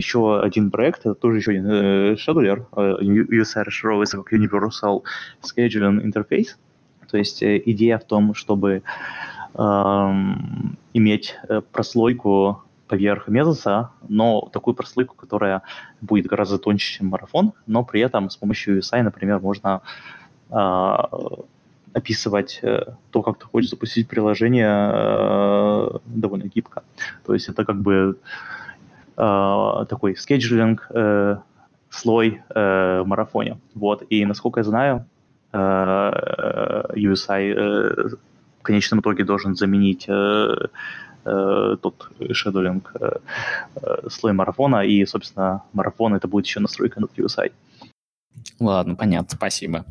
еще один проект, это тоже еще один э, шедулер, USI расшифровывается как Universal Scheduling Interface. То есть э, идея в том, чтобы э, иметь прослойку поверх Мезоса, но такую прослойку, которая будет гораздо тоньше, чем марафон, но при этом с помощью USI, например, можно э, описывать э, то, как ты хочешь запустить приложение э, довольно гибко. То есть это как бы такой скеджулинг э, слой э, в марафоне. Вот. И насколько я знаю, э, USI э, в конечном итоге должен заменить э, э, тот шедулинг э, э, слой марафона, и, собственно, марафон это будет еще настройка над USI. Ладно, понятно, спасибо.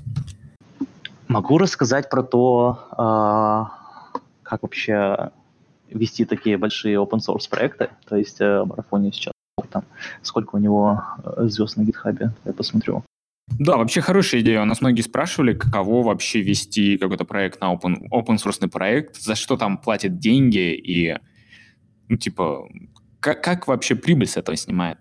Могу рассказать про то, э, как вообще вести такие большие open source проекты. То есть э, марафоне сейчас там, сколько у него э, звезд на гитхабе, я посмотрю. Да, вообще хорошая идея. У нас многие спрашивали, каково вообще вести какой-то проект на open, open source проект, за что там платят деньги и, ну, типа, как, как вообще прибыль с этого снимает?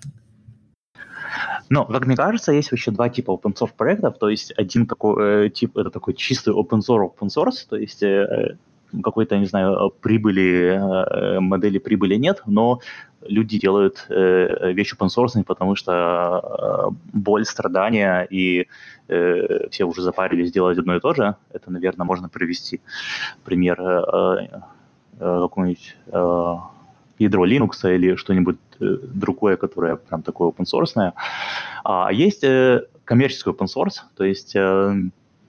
Ну, как мне кажется, есть вообще два типа open source проектов. То есть один такой э, тип, это такой чистый open source, open source, то есть э, какой-то, не знаю, прибыли, э, модели прибыли нет, но люди делают э, вещи open source, потому что э, боль, страдания и э, все уже запарились делать одно и то же. Это, наверное, можно привести пример э, э, какой-нибудь э, ядро Linux или что-нибудь э, другое, которое прям такое open source. А есть э, коммерческий open source, то есть э,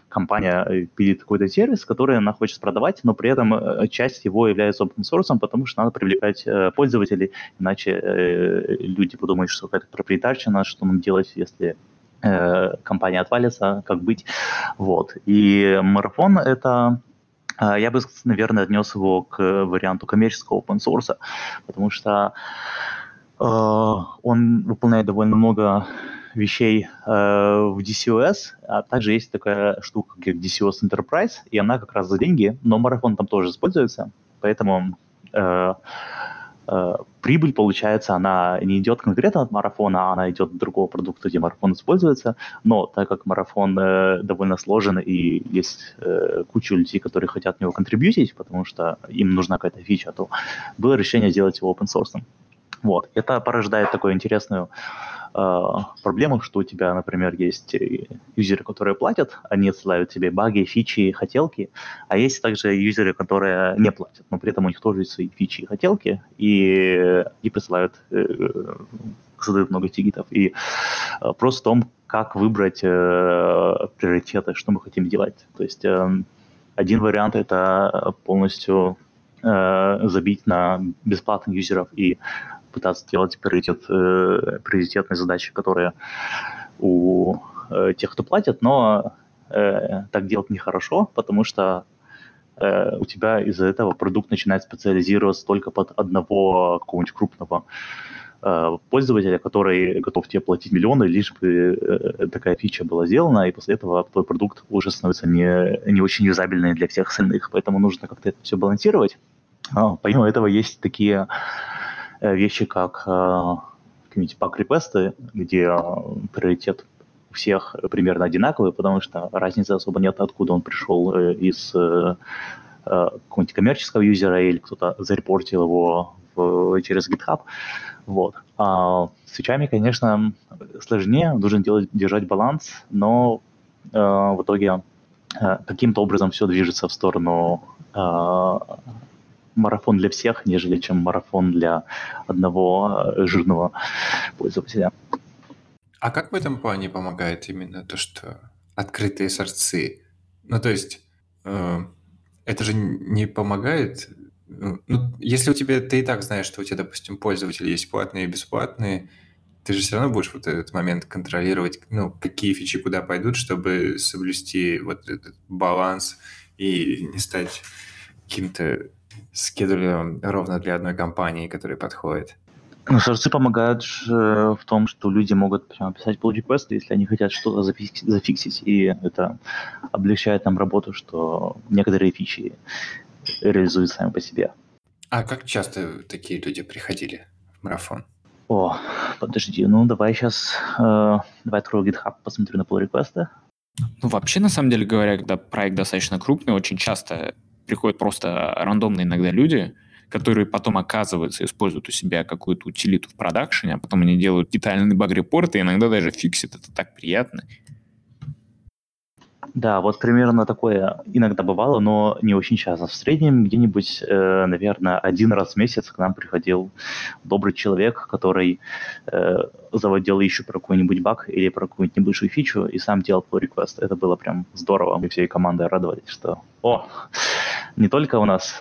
компания э, пилит какой-то сервис, который она хочет продавать, но при этом э, часть его является open source, потому что надо привлекать э, пользователей, иначе люди подумают, что какая-то проприетарщина, что нам делать, если компания отвалится, как быть. Вот. И марафон — это я бы, наверное, отнес его к варианту коммерческого open source, потому что он выполняет довольно много вещей э, в DCOS, а также есть такая штука, как DCOS Enterprise, и она как раз за деньги, но марафон там тоже используется, поэтому э, э, прибыль, получается, она не идет конкретно от марафона, она идет от другого продукта, где марафон используется. Но так как марафон э, довольно сложен и есть э, куча людей, которые хотят в него контрибьютить, потому что им нужна какая-то фича, то было решение сделать его open source. Вот. Это порождает такую интересную э, проблему, что у тебя, например, есть э, юзеры, которые платят, они отсылают тебе баги, фичи, хотелки, а есть также юзеры, которые не платят, но при этом у них тоже есть свои фичи и хотелки, и, и присылают, э, создают много тикетов. И просто в том, как выбрать приоритеты, что мы хотим делать. То есть один вариант это полностью забить на бесплатных юзеров и пытаться делать приоритет, э, приоритетные задачи, которые у э, тех, кто платит, но э, так делать нехорошо, потому что э, у тебя из-за этого продукт начинает специализироваться только под одного какого-нибудь крупного э, пользователя, который готов тебе платить миллионы, лишь бы э, такая фича была сделана, и после этого твой продукт уже становится не, не очень юзабельный для всех остальных. Поэтому нужно как-то это все балансировать. А, помимо этого есть такие вещи, как э, какие-нибудь баг-репесты, где э, приоритет у всех примерно одинаковый, потому что разницы особо нет, откуда он пришел из какого-нибудь коммерческого юзера или кто-то зарепортил его в, через GitHub. Вот. А с свечами, конечно, сложнее, нужно делать, держать баланс, но э, в итоге э, каким-то образом все движется в сторону э, марафон для всех, нежели чем марафон для одного э, жирного пользователя. А как в этом плане помогает именно то, что открытые сорцы? Ну, то есть, э, это же не помогает... Ну, если у тебя, ты и так знаешь, что у тебя, допустим, пользователи есть платные и бесплатные, ты же все равно будешь вот этот момент контролировать, ну, какие фичи куда пойдут, чтобы соблюсти вот этот баланс и не стать каким-то скидывали ровно для одной компании, которая подходит. Ну, сорцы помогают в том, что люди могут прямо писать pull request, если они хотят что-то зафиксить, зафиксить, и это облегчает нам работу, что некоторые фичи реализуют сами по себе. А как часто такие люди приходили в марафон? О, подожди, ну давай сейчас, э, давай открою GitHub, посмотрю на pull реквесты Ну, вообще, на самом деле говоря, когда проект достаточно крупный, очень часто приходят просто рандомные иногда люди, которые потом, оказывается, используют у себя какую-то утилиту в продакшене, а потом они делают детальные баг-репорты, и иногда даже фиксят. Это так приятно. Да, вот примерно такое иногда бывало, но не очень часто. В среднем где-нибудь, э, наверное, один раз в месяц к нам приходил добрый человек, который э, заводил еще про какой-нибудь баг или про какую-нибудь небольшую фичу и сам делал pull request. Это было прям здорово. Мы всей командой радовались, что о, не только у нас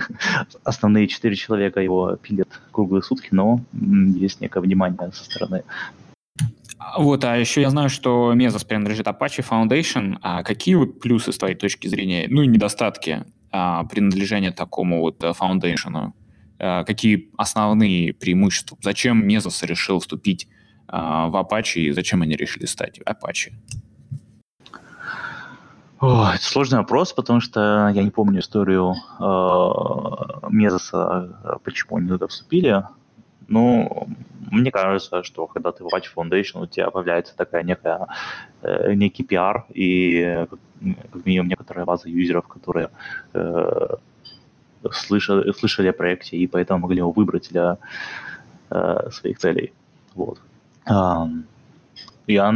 [laughs] основные четыре человека его пилят круглые сутки, но есть некое внимание со стороны вот, а еще я знаю, что Mesos принадлежит Apache Foundation. А какие вот плюсы с твоей точки зрения, ну и недостатки а, принадлежения такому вот Foundation? А, какие основные преимущества? Зачем Mesos решил вступить а, в Apache и зачем они решили стать Apache? О, это сложный вопрос, потому что я не помню историю э, Мезоса, почему они туда вступили. Ну, мне кажется, что когда ты в Watch Foundation, у тебя появляется такая некая, э, некий пиар и как минимум некоторая база юзеров, которые э, слышали, слышали о проекте и поэтому могли его выбрать для э, своих целей. Вот. Um, я,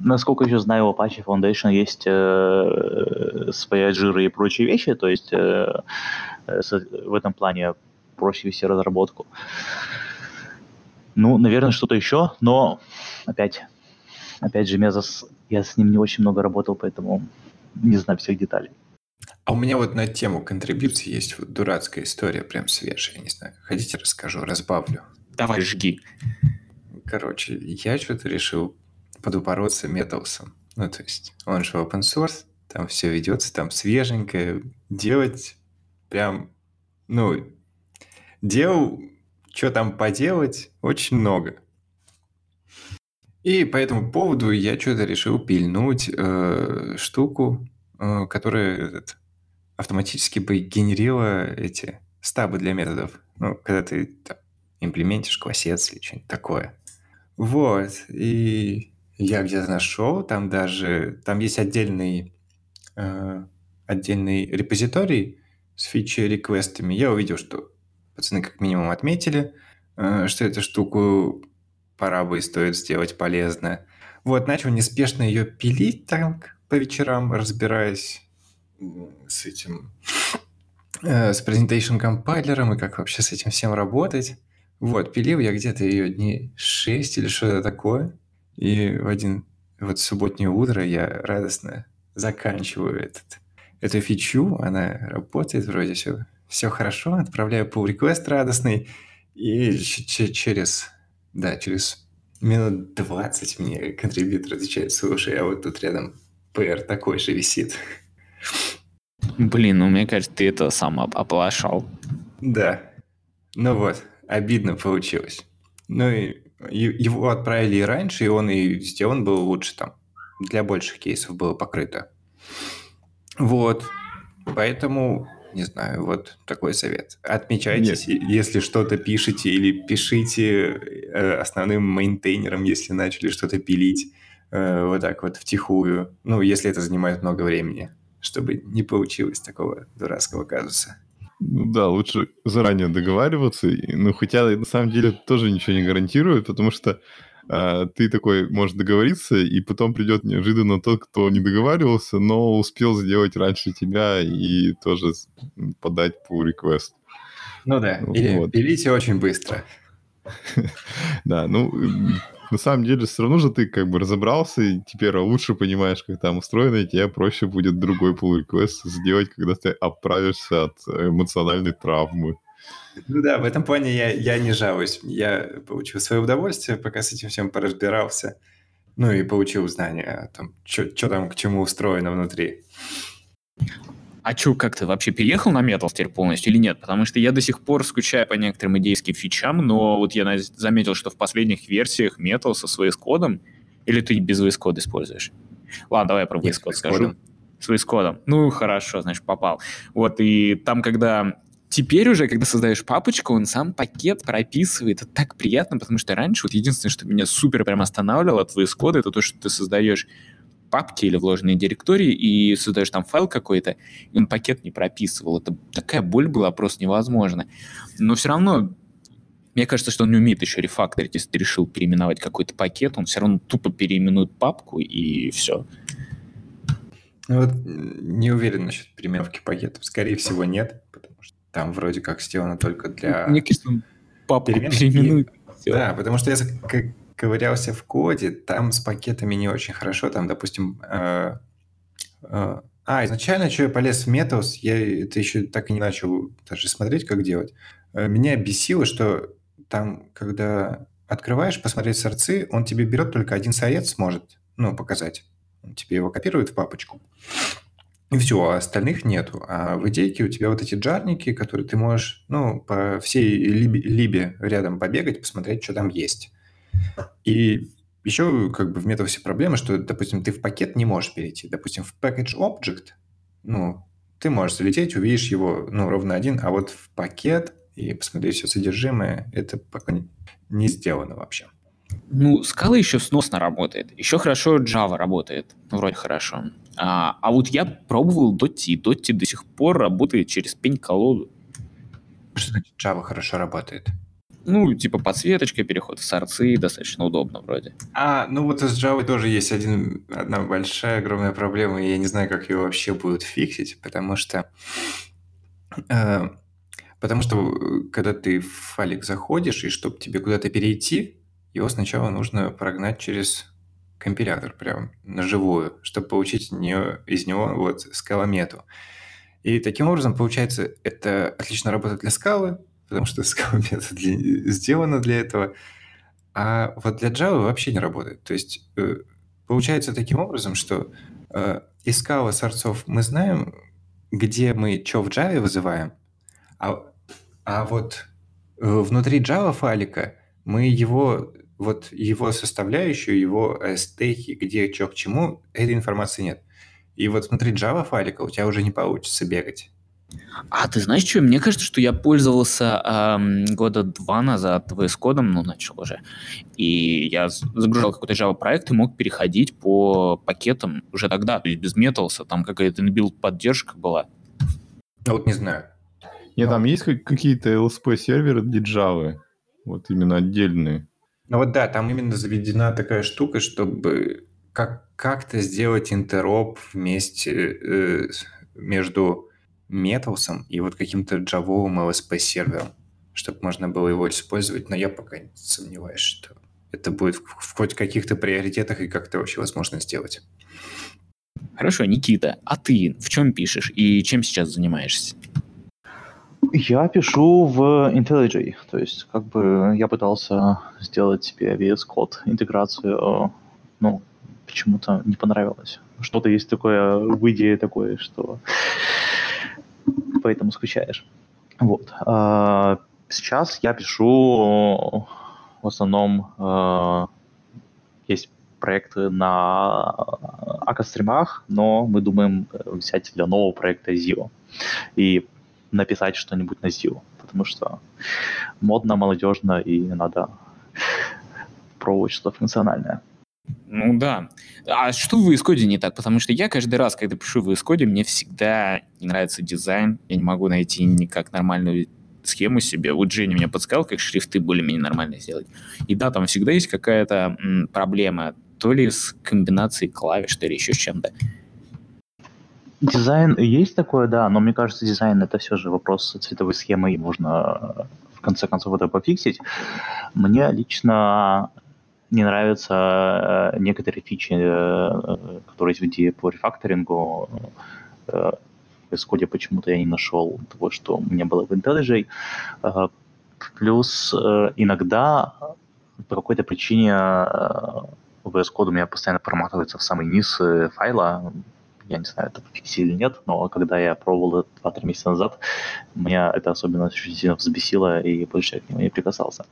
насколько еще знаю, у Apache Foundation есть э, свои джиры и прочие вещи, то есть э, э, в этом плане проще вести разработку. Ну, наверное, что-то еще, но опять, опять же, Мезос, я с ним не очень много работал, поэтому не знаю всех деталей. А у меня вот на тему контрибьюции есть вот дурацкая история, прям свежая, я не знаю. Хотите, расскажу, разбавлю. Давай, жги. Короче, я что-то решил подупороться металсом. Ну, то есть, он же open source, там все ведется, там свеженькое. Делать прям, ну, делал что там поделать, очень много. И по этому поводу я что-то решил пильнуть э, штуку, э, которая этот, автоматически бы генерила эти стабы для методов. Ну, когда ты там, имплементишь квасец или что-нибудь такое. Вот. И я где-то нашел, там даже, там есть отдельный, э, отдельный репозиторий с фичи-реквестами. Я увидел, что пацаны как минимум отметили, э, что эту штуку пора бы и стоит сделать полезно. Вот, начал неспешно ее пилить так по вечерам, разбираясь с этим, э, с presentation компайлером и как вообще с этим всем работать. Вот, пилил я где-то ее дней 6 или что-то такое. И в один вот субботнее утро я радостно заканчиваю этот, эту фичу, она работает вроде все, все хорошо, отправляю pull request радостный, и через, да, через минут 20 мне контрибьютор отвечает, слушай, а вот тут рядом PR такой же висит. Блин, ну мне кажется, ты это сам оплошал. Да. Ну вот, обидно получилось. Ну и его отправили и раньше, и он и сделан был лучше там. Для больших кейсов было покрыто. Вот. Поэтому, не знаю, вот такой совет. Отмечайтесь, Нет. если что-то пишете, или пишите э, основным мейнтейнером, если начали что-то пилить э, вот так вот втихую. Ну, если это занимает много времени, чтобы не получилось такого дурацкого казуса. Ну да, лучше заранее договариваться. Ну, хотя на самом деле тоже ничего не гарантирует, потому что э, ты такой можешь договориться, и потом придет неожиданно тот, кто не договаривался, но успел сделать раньше тебя и тоже подать pull request. Ну да, или вот. пилите очень быстро. [laughs] Да, ну, на самом деле все равно же ты как бы разобрался и теперь лучше понимаешь, как там устроено, и тебе проще будет другой pull request сделать, когда ты оправишься от эмоциональной травмы. Ну да, в этом плане я, я не жалуюсь. Я получил свое удовольствие, пока с этим всем поразбирался. Ну и получил знания о том, что там к чему устроено внутри. А чё, как ты вообще переехал на Metal теперь полностью или нет? Потому что я до сих пор скучаю по некоторым идейским фичам, но вот я заметил, что в последних версиях Metal со VS кодом, или ты без VS Code используешь? Ладно, давай про VS Code скажу. С VS кодом. Ну, хорошо, значит, попал. Вот, и там, когда теперь уже, когда создаешь папочку, он сам пакет прописывает. Это так приятно, потому что раньше вот единственное, что меня супер прям останавливало от VS Code, это то, что ты создаешь папки или вложенные директории и создаешь там файл какой-то, и он пакет не прописывал. Это такая боль была просто невозможна. Но все равно мне кажется, что он не умеет еще рефакторить. Если ты решил переименовать какой-то пакет, он все равно тупо переименует папку, и все. Ну вот не уверен насчет переименовки пакетов. Скорее всего, нет, там вроде как сделано только для... Мне кажется, он папку переименует. Да, потому что я ковырялся в коде, там с пакетами не очень хорошо. Там, допустим, э, э, а, изначально, что я полез в Metos, я это еще так и не начал даже смотреть, как делать. Э, меня бесило, что там, когда открываешь посмотреть сорцы, он тебе берет только один сорец, может, ну, показать. Он тебе его копирует в папочку. И все, а остальных нету. А в идейке у тебя вот эти джарники, которые ты можешь, ну, по всей либе, либе рядом побегать, посмотреть, что там есть. И еще как бы в метавсе проблема, что, допустим, ты в пакет не можешь перейти. Допустим, в package object, ну, ты можешь залететь, увидишь его, ну, ровно один, а вот в пакет и посмотреть все содержимое, это пока не сделано вообще. Ну, скала еще сносно работает. Еще хорошо Java работает. Вроде хорошо. А, а вот я пробовал Dotty. Dotty до сих пор работает через пень-колоду. Что значит Java хорошо работает? Ну, типа подсветочка, переход в сорцы, достаточно удобно вроде. А, ну вот с Java тоже есть один, одна большая, огромная проблема, и я не знаю, как ее вообще будут фиксить, потому что... Э, потому что, э, когда ты в файлик заходишь, и чтобы тебе куда-то перейти, его сначала нужно прогнать через компилятор прям на живую, чтобы получить нее, из него вот скаломету. И таким образом, получается, это отлично работает для скалы, потому что [laughs] Scala метод для, этого. А вот для Java вообще не работает. То есть э, получается таким образом, что э, из Scala сорцов мы знаем, где мы что в Java вызываем, а, а вот э, внутри Java файлика мы его вот его составляющую, его стейки, где что к чему, этой информации нет. И вот внутри Java файлика у тебя уже не получится бегать. А ты знаешь что? Мне кажется, что я пользовался эм, года два назад VS кодом, ну, начал уже. И я загружал какой-то Java проект и мог переходить по пакетам уже тогда, то есть без металса, там какая-то инбилд поддержка была. Ну, вот не знаю. Нет, там есть какие-то LSP-серверы для Java, вот именно отдельные. Ну вот да, там именно заведена такая штука, чтобы как- как-то сделать интероп вместе э, между Metals и вот каким-то джавовым LSP-сервером, чтобы можно было его использовать, но я пока сомневаюсь, что это будет в, хоть каких-то приоритетах и как-то вообще возможно сделать. Хорошо, Никита, а ты в чем пишешь и чем сейчас занимаешься? Я пишу в IntelliJ, то есть как бы я пытался сделать себе VS Code интеграцию, ну, почему-то не понравилось. Что-то есть такое в идее такое, что поэтому скучаешь. Вот. А, сейчас я пишу в основном есть проекты на акостримах, но мы думаем взять для нового проекта Zio и написать что-нибудь на Zio, потому что модно, молодежно и надо пробовать что-то функциональное. Ну да. А что в Code не так? Потому что я каждый раз, когда пишу в Code, мне всегда не нравится дизайн. Я не могу найти никак нормальную схему себе. Вот Женя меня подсказал, как шрифты более-менее нормально сделать. И да, там всегда есть какая-то проблема. То ли с комбинацией клавиш, то ли еще с чем-то. Дизайн есть такое, да, но мне кажется, дизайн это все же вопрос цветовой схемы, и можно в конце концов это пофиксить. Мне лично не нравятся э, некоторые фичи, э, которые есть в идее по рефакторингу. Э, в исходе почему-то я не нашел того, что у меня было в IntelliJ. Плюс иногда по какой-то причине VS Code у меня постоянно проматывается в самый низ файла. Я не знаю, это фикси или нет, но когда я пробовал это 2-3 месяца назад, меня это особенно сильно взбесило, и больше я к нему не прикасался.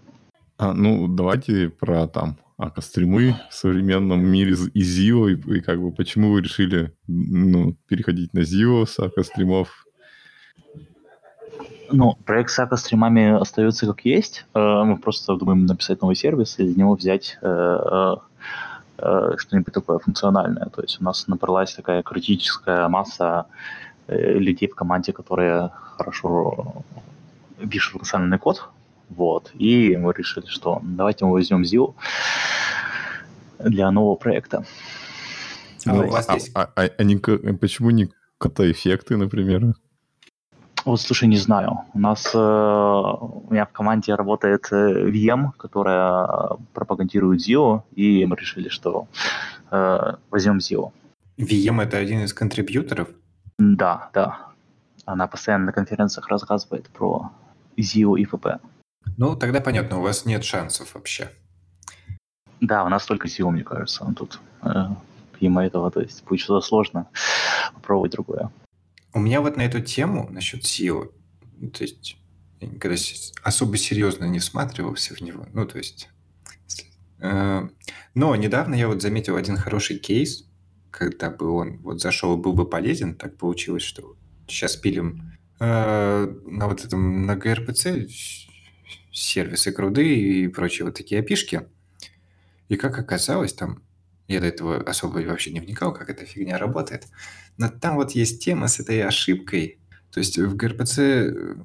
А, ну, давайте про там акостримы в современном мире из Zio, и, и как бы почему вы решили ну, переходить на Zio с акостримов? Ну, проект с акостримами остается как есть. Э, мы просто думаем написать новый сервис и из него взять э, э, что-нибудь такое функциональное. То есть у нас набралась такая критическая масса людей в команде, которые хорошо пишут функциональный код, вот. И мы решили, что давайте мы возьмем ZIO для нового проекта. А, ну, а, а, а, а не, почему не кота-эффекты, например? Вот, слушай, не знаю. У нас э, у меня в команде работает э, VM, которая пропагандирует ZIO, и мы решили, что э, возьмем ZIO. VM это один из контрибьюторов? Да, да. Она постоянно на конференциях рассказывает про ZIO и FP. Ну, тогда понятно, у вас нет шансов вообще. Да, у нас только SEO, мне кажется, он тут. Э, помимо этого, то есть будет что-то сложно попробовать другое. У меня вот на эту тему насчет SEO, то есть я никогда особо серьезно не всматривался в него, ну, то есть... Э, но недавно я вот заметил один хороший кейс, когда бы он вот зашел был бы полезен, так получилось, что сейчас пилим э, на вот этом, на ГРПЦ сервисы круды и прочие вот такие опишки. И как оказалось, там я до этого особо вообще не вникал, как эта фигня работает. Но там вот есть тема с этой ошибкой. То есть в ГРПЦ,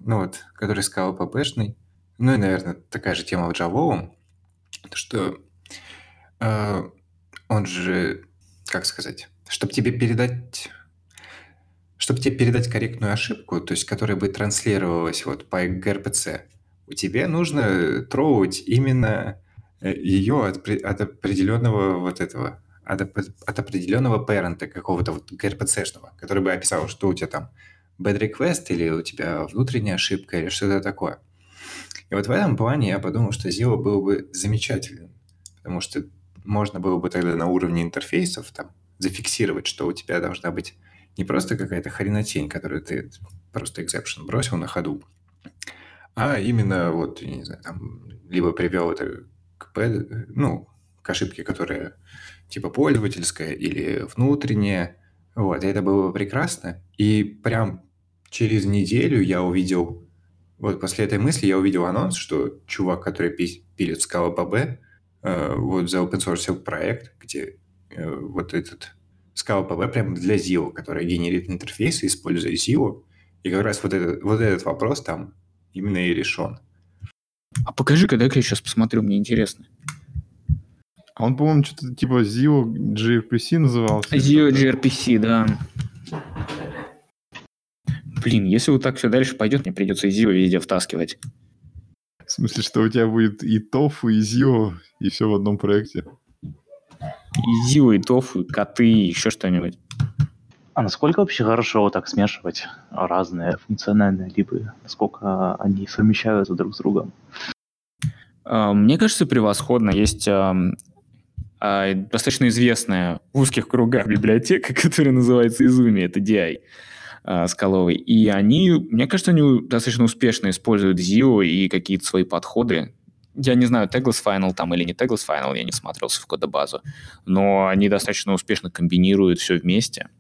ну вот, который сказал ППшный, ну и, наверное, такая же тема в Java, что э, он же, как сказать, чтобы тебе передать чтобы тебе передать корректную ошибку, то есть которая бы транслировалась вот по ГРПЦ, тебе нужно троуть именно э, ее от, от определенного вот этого, от, от определенного парента какого-то вот gRPC-шного, который бы описал, что у тебя там bad request или у тебя внутренняя ошибка или что-то такое. И вот в этом плане я подумал, что Zio был бы замечательным, потому что можно было бы тогда на уровне интерфейсов там зафиксировать, что у тебя должна быть не просто какая-то хренотень, которую ты просто exception бросил на ходу, а именно вот, не знаю, там, либо привел это к, ну, к ошибке, которая типа пользовательская или внутренняя, вот, и это было прекрасно, и прям через неделю я увидел, вот после этой мысли я увидел анонс, что чувак, который пилит Scala PB, э, вот заопенсорсил проект, где э, вот этот Scala PB прямо для Zio, который генерит интерфейсы, используя Zio, и как раз вот этот, вот этот вопрос там именно и решен. А покажи-ка, дай-ка я сейчас посмотрю, мне интересно. А он, по-моему, что-то типа Zio gRPC назывался. Zio gRPC, да. Блин, если вот так все дальше пойдет, мне придется Zio везде втаскивать. В смысле, что у тебя будет и TOF, и Zio, и все в одном проекте? И Zio, и TOF, и коты, и еще что-нибудь. А насколько вообще хорошо вот так смешивать разные функциональные либо насколько они совмещаются друг с другом? А, мне кажется, превосходно. Есть достаточно известная в узких кругах библиотека, [laughs] которая называется Izumi, это DI скаловый. И они, мне кажется, они достаточно успешно используют Zio и какие-то свои подходы. Я не знаю, Tagless Final там или не Tagless Final, я не смотрелся в кодобазу, но они достаточно успешно комбинируют все вместе –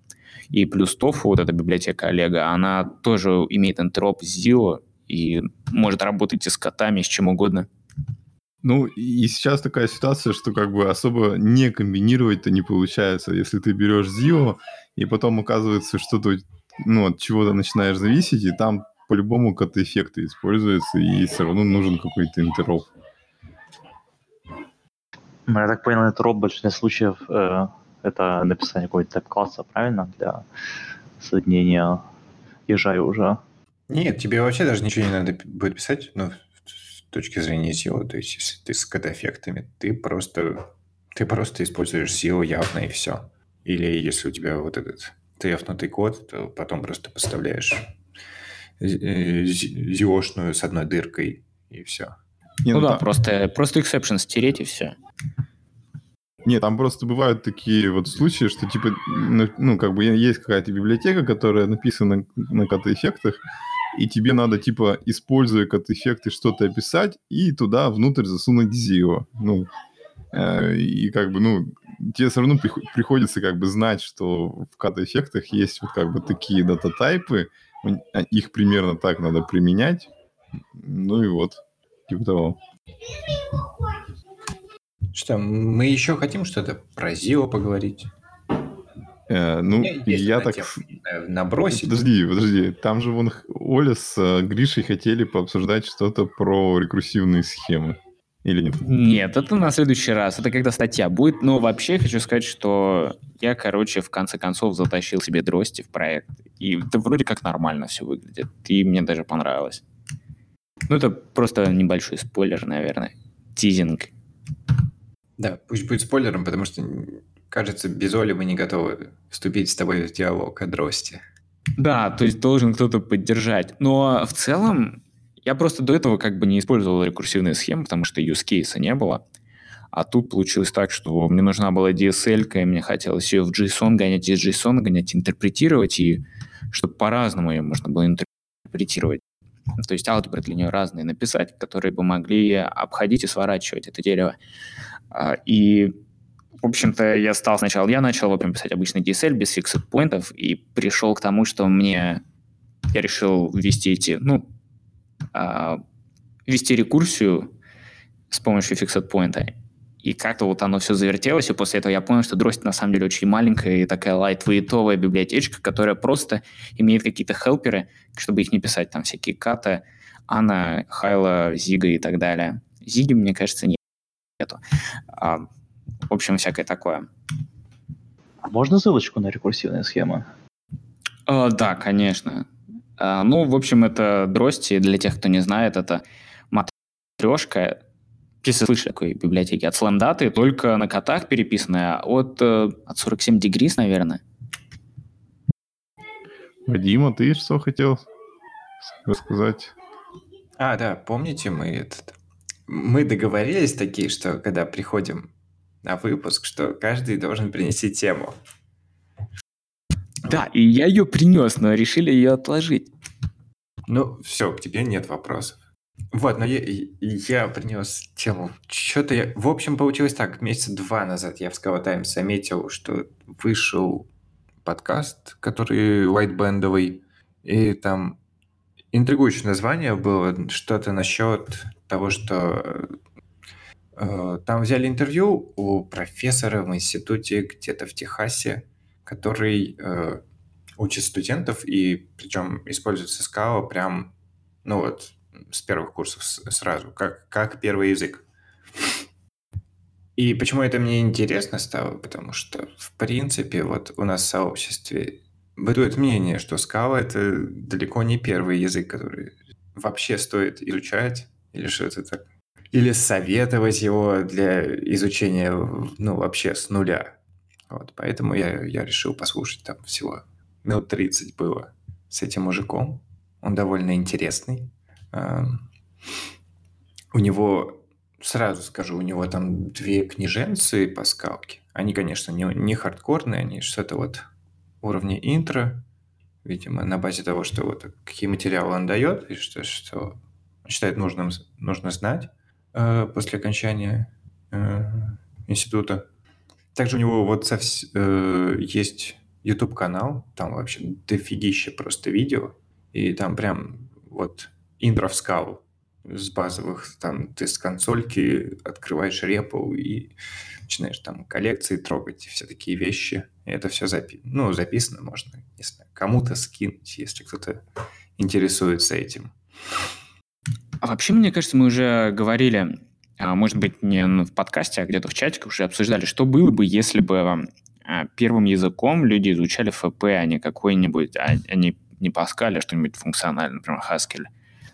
и плюс TOFU, вот эта библиотека Олега, она тоже имеет энтроп Zio и может работать и с котами, и с чем угодно. Ну, и сейчас такая ситуация, что как бы особо не комбинировать-то не получается. Если ты берешь Zio, и потом оказывается, что ты ну, от чего-то начинаешь зависеть, и там по-любому кат-эффекты используются, и все равно нужен какой-то интероп. Ну, я так понял, интероп в большинстве случаев э, это написание какого-то type-класса, правильно? Для соединения ежа и уже. Нет, тебе вообще даже ничего не надо будет писать, ну, точки зрения SEO. То есть, если ты с код-эффектами, ты просто, ты просто используешь SEO явно и все. Или если у тебя вот этот трефнутый код, то потом просто поставляешь zio с одной дыркой и все. Не, ну, ну да, просто, просто exception стереть и все. Нет, там просто бывают такие вот случаи, что типа, ну, ну как бы есть какая-то библиотека, которая написана на кат-эффектах, и тебе надо, типа, используя кат-эффекты, что-то описать и туда внутрь засунуть Zio. Ну, э, и как бы, ну, тебе все равно приходится как бы знать, что в кат-эффектах есть вот как бы такие дата-тайпы, а их примерно так надо применять. Ну и вот, типа того. Что, мы еще хотим что-то про Зио поговорить? Э, ну, я так... Набросить. Подожди, подожди. Там же вон Оля с э, Гришей хотели пообсуждать что-то про рекурсивные схемы. Или нет? Нет, это на следующий раз. Это когда статья будет. Но вообще хочу сказать, что я, короче, в конце концов затащил себе дрости в проект. И это вроде как нормально все выглядит. И мне даже понравилось. Ну, это просто небольшой спойлер, наверное. Тизинг. Да, пусть будет спойлером, потому что, кажется, без Оли мы не готовы вступить с тобой в диалог о дросте. Да, то есть должен кто-то поддержать. Но в целом я просто до этого как бы не использовал рекурсивные схемы, потому что use case не было. А тут получилось так, что мне нужна была DSL, и мне хотелось ее в JSON гонять, из JSON гонять, интерпретировать, и чтобы по-разному ее можно было интерпретировать. То есть алгебры для нее разные написать, которые бы могли обходить и сворачивать это дерево. А, и, в общем-то, я стал сначала, я начал, в общем, писать обычный DSL без fixed поинтов и пришел к тому, что мне, я решил ввести эти, ну, а, ввести рекурсию с помощью fixed point. И как-то вот оно все завертелось, и после этого я понял, что Дросит на самом деле очень маленькая и такая лайтвейтовая библиотечка, которая просто имеет какие-то хелперы, чтобы их не писать, там всякие ката, Анна, Хайла, Зига и так далее. Зиги, мне кажется, нет нету. А, в общем, всякое такое. А можно ссылочку на рекурсивные схемы? А, да, конечно. А, ну, в общем, это Дрости, для тех, кто не знает, это матрешка, если слышали такой библиотеки, от Slamdata, только на котах переписанная, от, э, от 47 Degrees, наверное. Вадима, ты что хотел рассказать? А, да, помните, мы этот мы договорились такие, что когда приходим на выпуск, что каждый должен принести тему. Да, и я ее принес, но решили ее отложить. Ну, все, к тебе нет вопросов. Вот, но я, я принес тему. Что-то я... В общем, получилось так. Месяца два назад я в Scala Times заметил, что вышел подкаст, который лайтбендовый, И там интригующее название было, что-то насчет того, что э, там взяли интервью у профессора в институте где-то в Техасе, который э, учит студентов, и причем используется Scala прям, ну вот, с первых курсов сразу, как, как первый язык. И почему это мне интересно стало? Потому что, в принципе, вот у нас в сообществе бытует мнение, что Scala — это далеко не первый язык, который вообще стоит изучать, или что-то так. Или советовать его для изучения, ну, вообще с нуля. Вот, поэтому я, я решил послушать там всего минут 30 было с этим мужиком. Он довольно интересный. У него, сразу скажу, у него там две книженцы по скалке. Они, конечно, не, не хардкорные, они что-то вот уровня интро, видимо, на базе того, что вот какие материалы он дает, и что, что считает нужным нужно знать после окончания э, института. Также у него вот совс- э, есть YouTube канал, там вообще дофигища просто видео, и там прям вот интро в скалу с базовых, там ты с консольки открываешь репу и начинаешь там коллекции трогать, все такие вещи. И это все запи ну, записано, можно, не знаю, кому-то скинуть, если кто-то интересуется этим. А вообще, мне кажется, мы уже говорили, а, может быть, не в подкасте, а где-то в чатике уже обсуждали, что было бы, если бы а, первым языком люди изучали ФП, а не какой-нибудь, а, а не, не Паскаль, а что-нибудь функциональное, например, Haskell,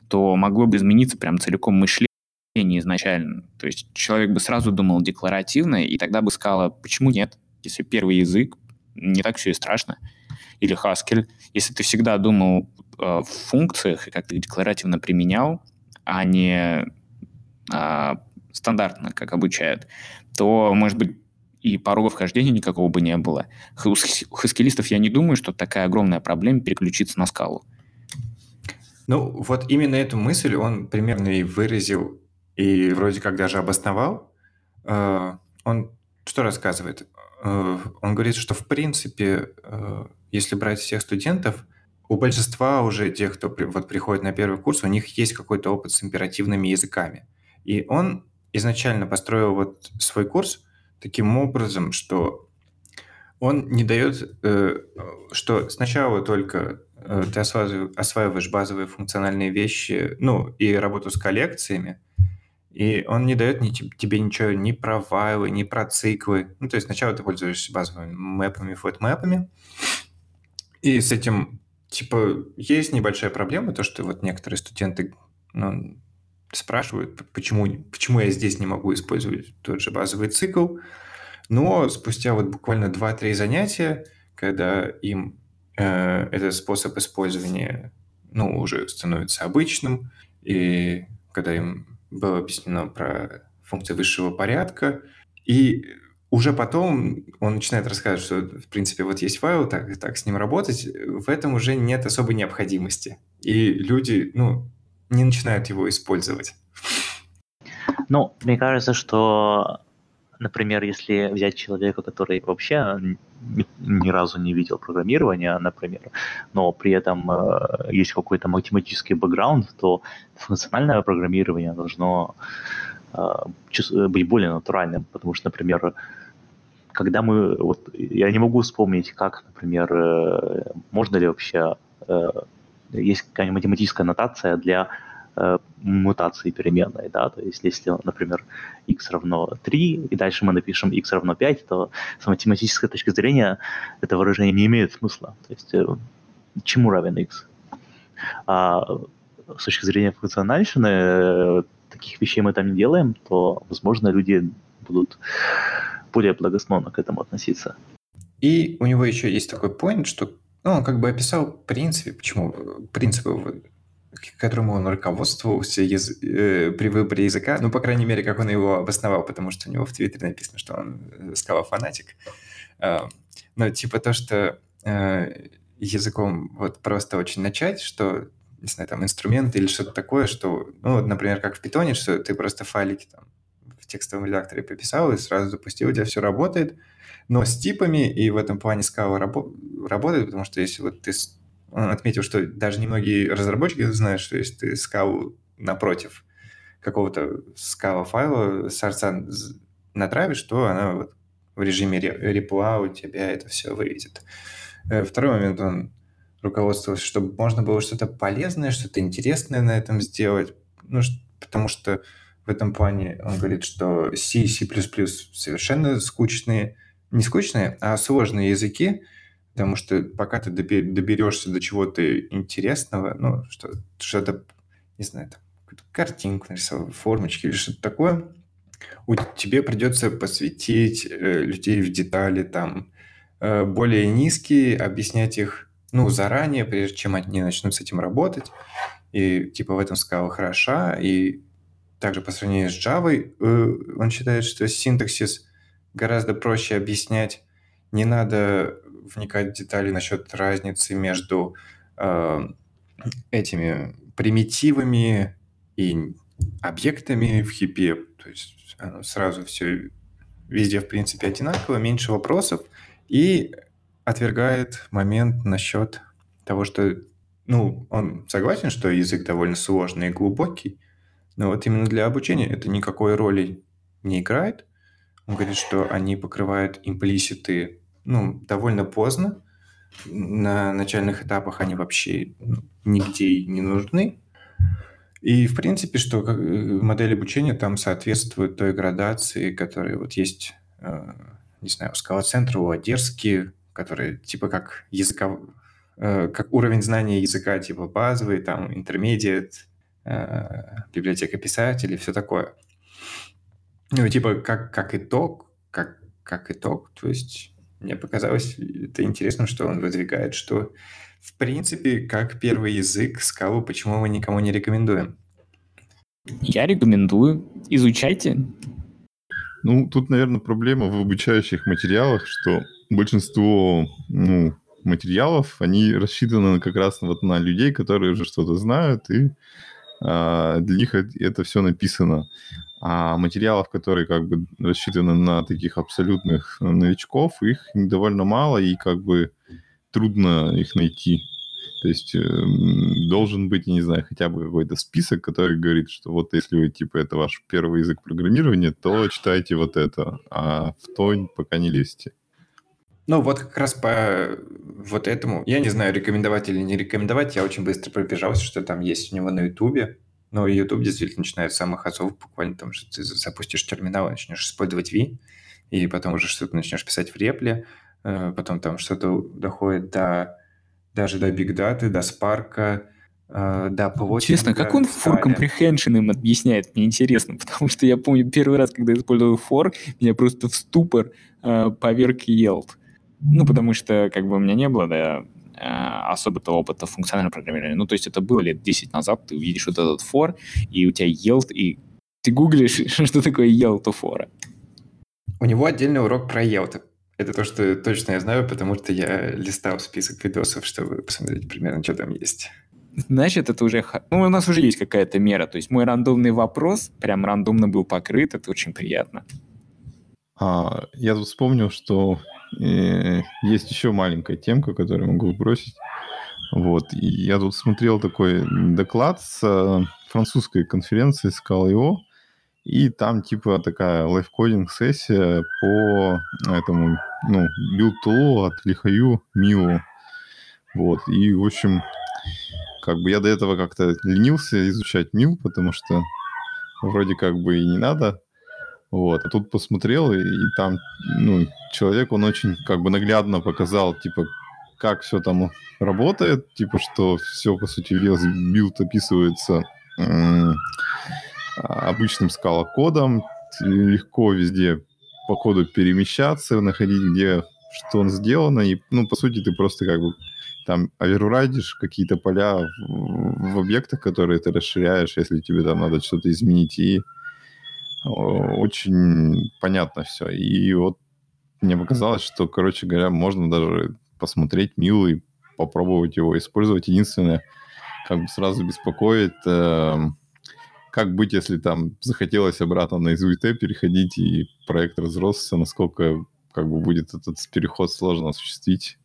то могло бы измениться прям целиком мышление изначально. То есть человек бы сразу думал декларативно, и тогда бы сказала, почему нет, если первый язык, не так все и страшно. Или Haskell, если ты всегда думал э, в функциях и как-то декларативно применял, а не э, стандартно, как обучают, то, может быть, и порога вхождения никакого бы не было. У хаскилистов я не думаю, что такая огромная проблема переключиться на скалу. Ну, вот именно эту мысль он примерно и выразил, и вроде как даже обосновал. Э, он что рассказывает? Э, он говорит, что в принципе, э, если брать всех студентов, у большинства уже тех, кто вот приходит на первый курс, у них есть какой-то опыт с императивными языками. И он изначально построил вот свой курс таким образом, что он не дает, э, что сначала только э, ты осваиваешь базовые функциональные вещи, ну, и работу с коллекциями, и он не дает ни, тебе ничего ни про файлы, ни про циклы. Ну, то есть сначала ты пользуешься базовыми мэпами, флэт-мэпами, и с этим, типа, есть небольшая проблема, то, что вот некоторые студенты ну, спрашивают, почему, почему я здесь не могу использовать тот же базовый цикл. Но спустя вот буквально 2-3 занятия, когда им э, этот способ использования ну, уже становится обычным, и когда им было объяснено про функции высшего порядка, и уже потом он начинает рассказывать, что, в принципе, вот есть файл, так, так с ним работать, в этом уже нет особой необходимости. И люди, ну, не начинают его использовать. Ну, мне кажется, что, например, если взять человека, который вообще ни, разу не видел программирования, например, но при этом э, есть какой-то математический бэкграунд, то функциональное программирование должно быть более натуральным, потому что, например, когда мы, вот, я не могу вспомнить, как, например, э, можно ли вообще, э, есть какая-нибудь математическая нотация для э, мутации переменной, да, то есть если, например, x равно 3, и дальше мы напишем x равно 5, то с математической точки зрения это выражение не имеет смысла, то есть э, чему равен x? А с точки зрения функциональщины э, таких вещей мы там не делаем, то, возможно, люди будут более благосклонно к этому относиться. И у него еще есть такой point, что ну, он как бы описал в принципе, почему принципы которому он руководствовался яз... э, при выборе языка. Ну, по крайней мере, как он его обосновал, потому что у него в Твиттере написано, что он э, скала-фанатик. Э, но типа то, что э, языком вот просто очень начать, что, не знаю, там, инструменты или что-то такое, что, ну, вот, например, как в питоне, что ты просто файлики там в текстовом редакторе пописал и сразу запустил, у тебя все работает, но с типами и в этом плане скала рабо- работает, потому что если вот ты отметил, что даже немногие разработчики знают, что если ты скалу напротив какого-то скала файла сорца натравишь, то она вот в режиме репла у тебя это все выведет. Э, второй момент, он руководствовался, чтобы можно было что-то полезное, что-то интересное на этом сделать. Ну, потому что в этом плане он говорит, что C и C++ совершенно скучные, не скучные, а сложные языки, потому что пока ты доберешься до чего-то интересного, ну, что, что-то, не знаю, там, картинку нарисовал, формочки или что-то такое, у тебе придется посвятить э, людей в детали, там, э, более низкие, объяснять их, ну, заранее, прежде чем они начнут с этим работать. И, типа, в этом скала хороша, и также по сравнению с Java, э, он считает, что синтаксис гораздо проще объяснять. Не надо вникать в детали насчет разницы между э, этими примитивами и объектами в хипе. То есть сразу все везде, в принципе, одинаково, меньше вопросов. И отвергает момент насчет того, что ну, он согласен, что язык довольно сложный и глубокий, но вот именно для обучения это никакой роли не играет. Он говорит, что они покрывают имплиситы ну, довольно поздно. На начальных этапах они вообще ну, нигде не нужны. И, в принципе, что э, модель обучения там соответствует той градации, которая вот есть, э, не знаю, у скала-центра, у Одерски, которые типа как языка, э, как уровень знания языка, типа базовый, там, intermediate, Э, библиотека писателей, все такое. Ну, типа, как, как итог, как, как итог, то есть мне показалось это интересно, что он выдвигает, что в принципе, как первый язык скалу, почему мы никому не рекомендуем? Я рекомендую. Изучайте. Ну, тут, наверное, проблема в обучающих материалах, что большинство ну, материалов, они рассчитаны как раз вот на людей, которые уже что-то знают, и а, для них это все написано. А материалов, которые как бы рассчитаны на таких абсолютных новичков, их довольно мало, и как бы трудно их найти. То есть э, должен быть, не знаю, хотя бы какой-то список, который говорит, что вот если вы, типа, это ваш первый язык программирования, то читайте вот это, а в то пока не лезьте. Ну, вот как раз по вот этому, я не знаю, рекомендовать или не рекомендовать, я очень быстро пробежался, что там есть у него на Ютубе. Но YouTube действительно начинает с самых азов, буквально там, что ты запустишь терминал и начнешь использовать V, и потом уже что-то начнешь писать в репле, э, потом там что-то доходит до даже до Big Data, до Spark, э, до плотинга. Честно, как он for comprehension им объясняет, мне интересно, [laughs] потому что я помню первый раз, когда использовал for, меня просто в ступор э, поверг Yelp. Ну, потому что как бы у меня не было, да, э, особо-то опыта функционального программирования. Ну, то есть это было лет 10 назад, ты увидишь вот этот for, и у тебя yield, и ты гуглишь, [laughs] что такое yield у for. У него отдельный урок про yield. Это то, что точно я знаю, потому что я листал список видосов, чтобы посмотреть примерно, что там есть. Значит, это уже... Ну, у нас уже есть какая-то мера. То есть мой рандомный вопрос прям рандомно был покрыт. Это очень приятно. А, я тут вспомнил, что и есть еще маленькая темка, которую могу бросить. Вот. И я тут смотрел такой доклад с э, французской конференции Scala.io, и там типа такая live coding сессия по этому, ну, build от Li Haoyi Mill у. Вот. И, в общем, как бы я до этого как-то ленился изучать Mill, потому что вроде как бы и не надо. Вот. А тут посмотрел, и, и там, ну, человек, он очень как бы наглядно показал, типа, как все там работает, типа, что все, по сути, build описывается обычным скала-кодом, легко везде по коду перемещаться, находить, где что он сделано, и, ну, по сути, ты просто как бы там оверрайдишь какие-то поля в, в объектах, которые ты расширяешь, если тебе там надо что-то изменить, и очень понятно все. И вот мне показалось, что, короче говоря, можно даже посмотреть Милу и попробовать его использовать. Единственное, как бы сразу беспокоит, э, как быть, если там захотелось обратно на SVT переходить, и проект разросся, насколько как бы будет этот переход сложно осуществить.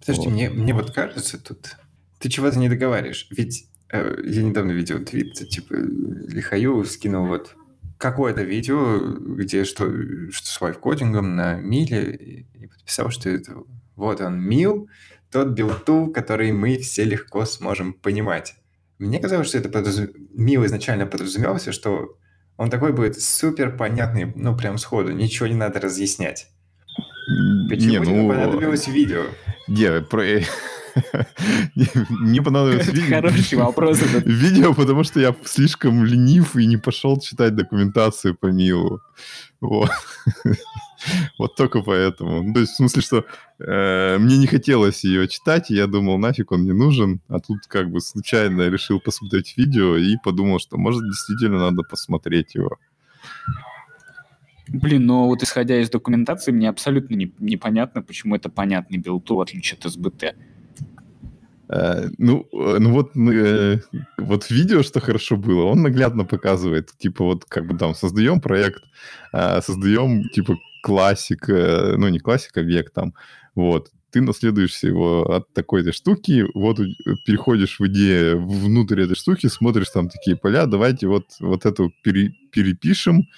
Подожди, Вот. мне, мне вот кажется тут... Ты чего-то не договариваешь. Ведь э, я недавно видел твит, типа, Лихаю скинул вот какое-то видео, где что, что с лайфкодингом на миле, и, и подписал, что это вот он, мил, тот билтул, который мы все легко сможем понимать. Мне казалось, что это подразум... мил изначально подразумевался, что он такой будет супер понятный, ну, прям сходу, ничего не надо разъяснять. Почему Не, ну, понадобилось видео? не, про- Мне понадобилось хороший вопрос этот. Видео, потому что я слишком ленив и не пошел читать документацию по Милу. Вот. [laughs] Вот только поэтому. Ну, То есть, в смысле, что э, мне не хотелось ее читать, и я думал, нафиг он не нужен. А тут как бы случайно решил посмотреть видео и подумал, что, может, действительно надо посмотреть его. Блин, но вот исходя из документации, мне абсолютно не- непонятно, почему это понятный билту, в отличие от СБТ. Э, Ну, э, ну вот, э, вот видео, что хорошо было, он наглядно показывает, типа вот как бы там создаем проект, создаем типа классик, ну не классик, а век там, вот, ты наследуешься его от такой-то штуки, вот переходишь в идею внутрь этой штуки, смотришь там такие поля, давайте вот, вот эту пере- перепишем,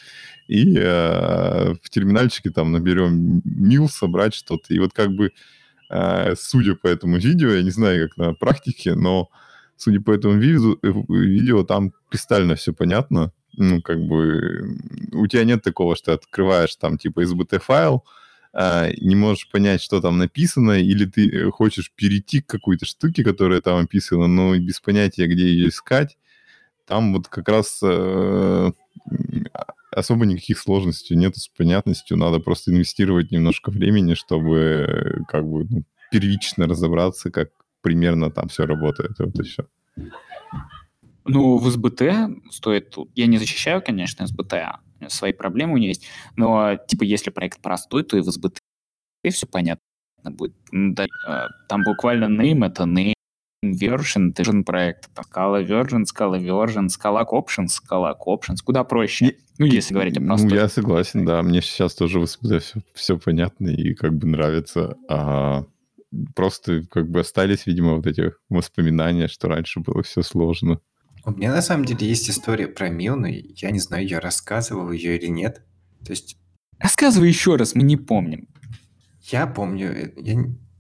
и э, в терминальчике там наберем мил, собрать что-то, и вот как бы а, судя по этому видео, я не знаю, как на практике, но судя по этому видео, э, видео там кристально все понятно. Ну, как бы у тебя нет такого, что ты открываешь там типа SBT-файл, а, не можешь понять, что там написано, или ты э, хочешь перейти к какой-то штуке, которая там описана, но без понятия, где ее искать. Там вот как раз э, особо никаких сложностей нету с понятностью. Надо просто инвестировать немножко времени, чтобы э, как бы ну, первично разобраться, как примерно там все работает. Вот и все. Ну, в СБТ стоит... Я не защищаю, конечно, СБТ, свои проблемы у нее есть, но, типа, если проект простой, то и в СБТ все понятно будет. Э, Там буквально name — это name, version, это version проект. Там Scala version, Scala version, Scala options, Scala options. Куда проще. Не- Ну, если говорить о простой. Ну, я согласен, да. Мне сейчас тоже все, все понятно и как бы нравится. А просто как бы остались, видимо, вот эти воспоминания, что раньше было все сложно. У меня на самом деле есть история про Мил, но я не знаю, я рассказывал ее или нет. То есть Рассказывай еще раз, мы не помним. я помню, э, я...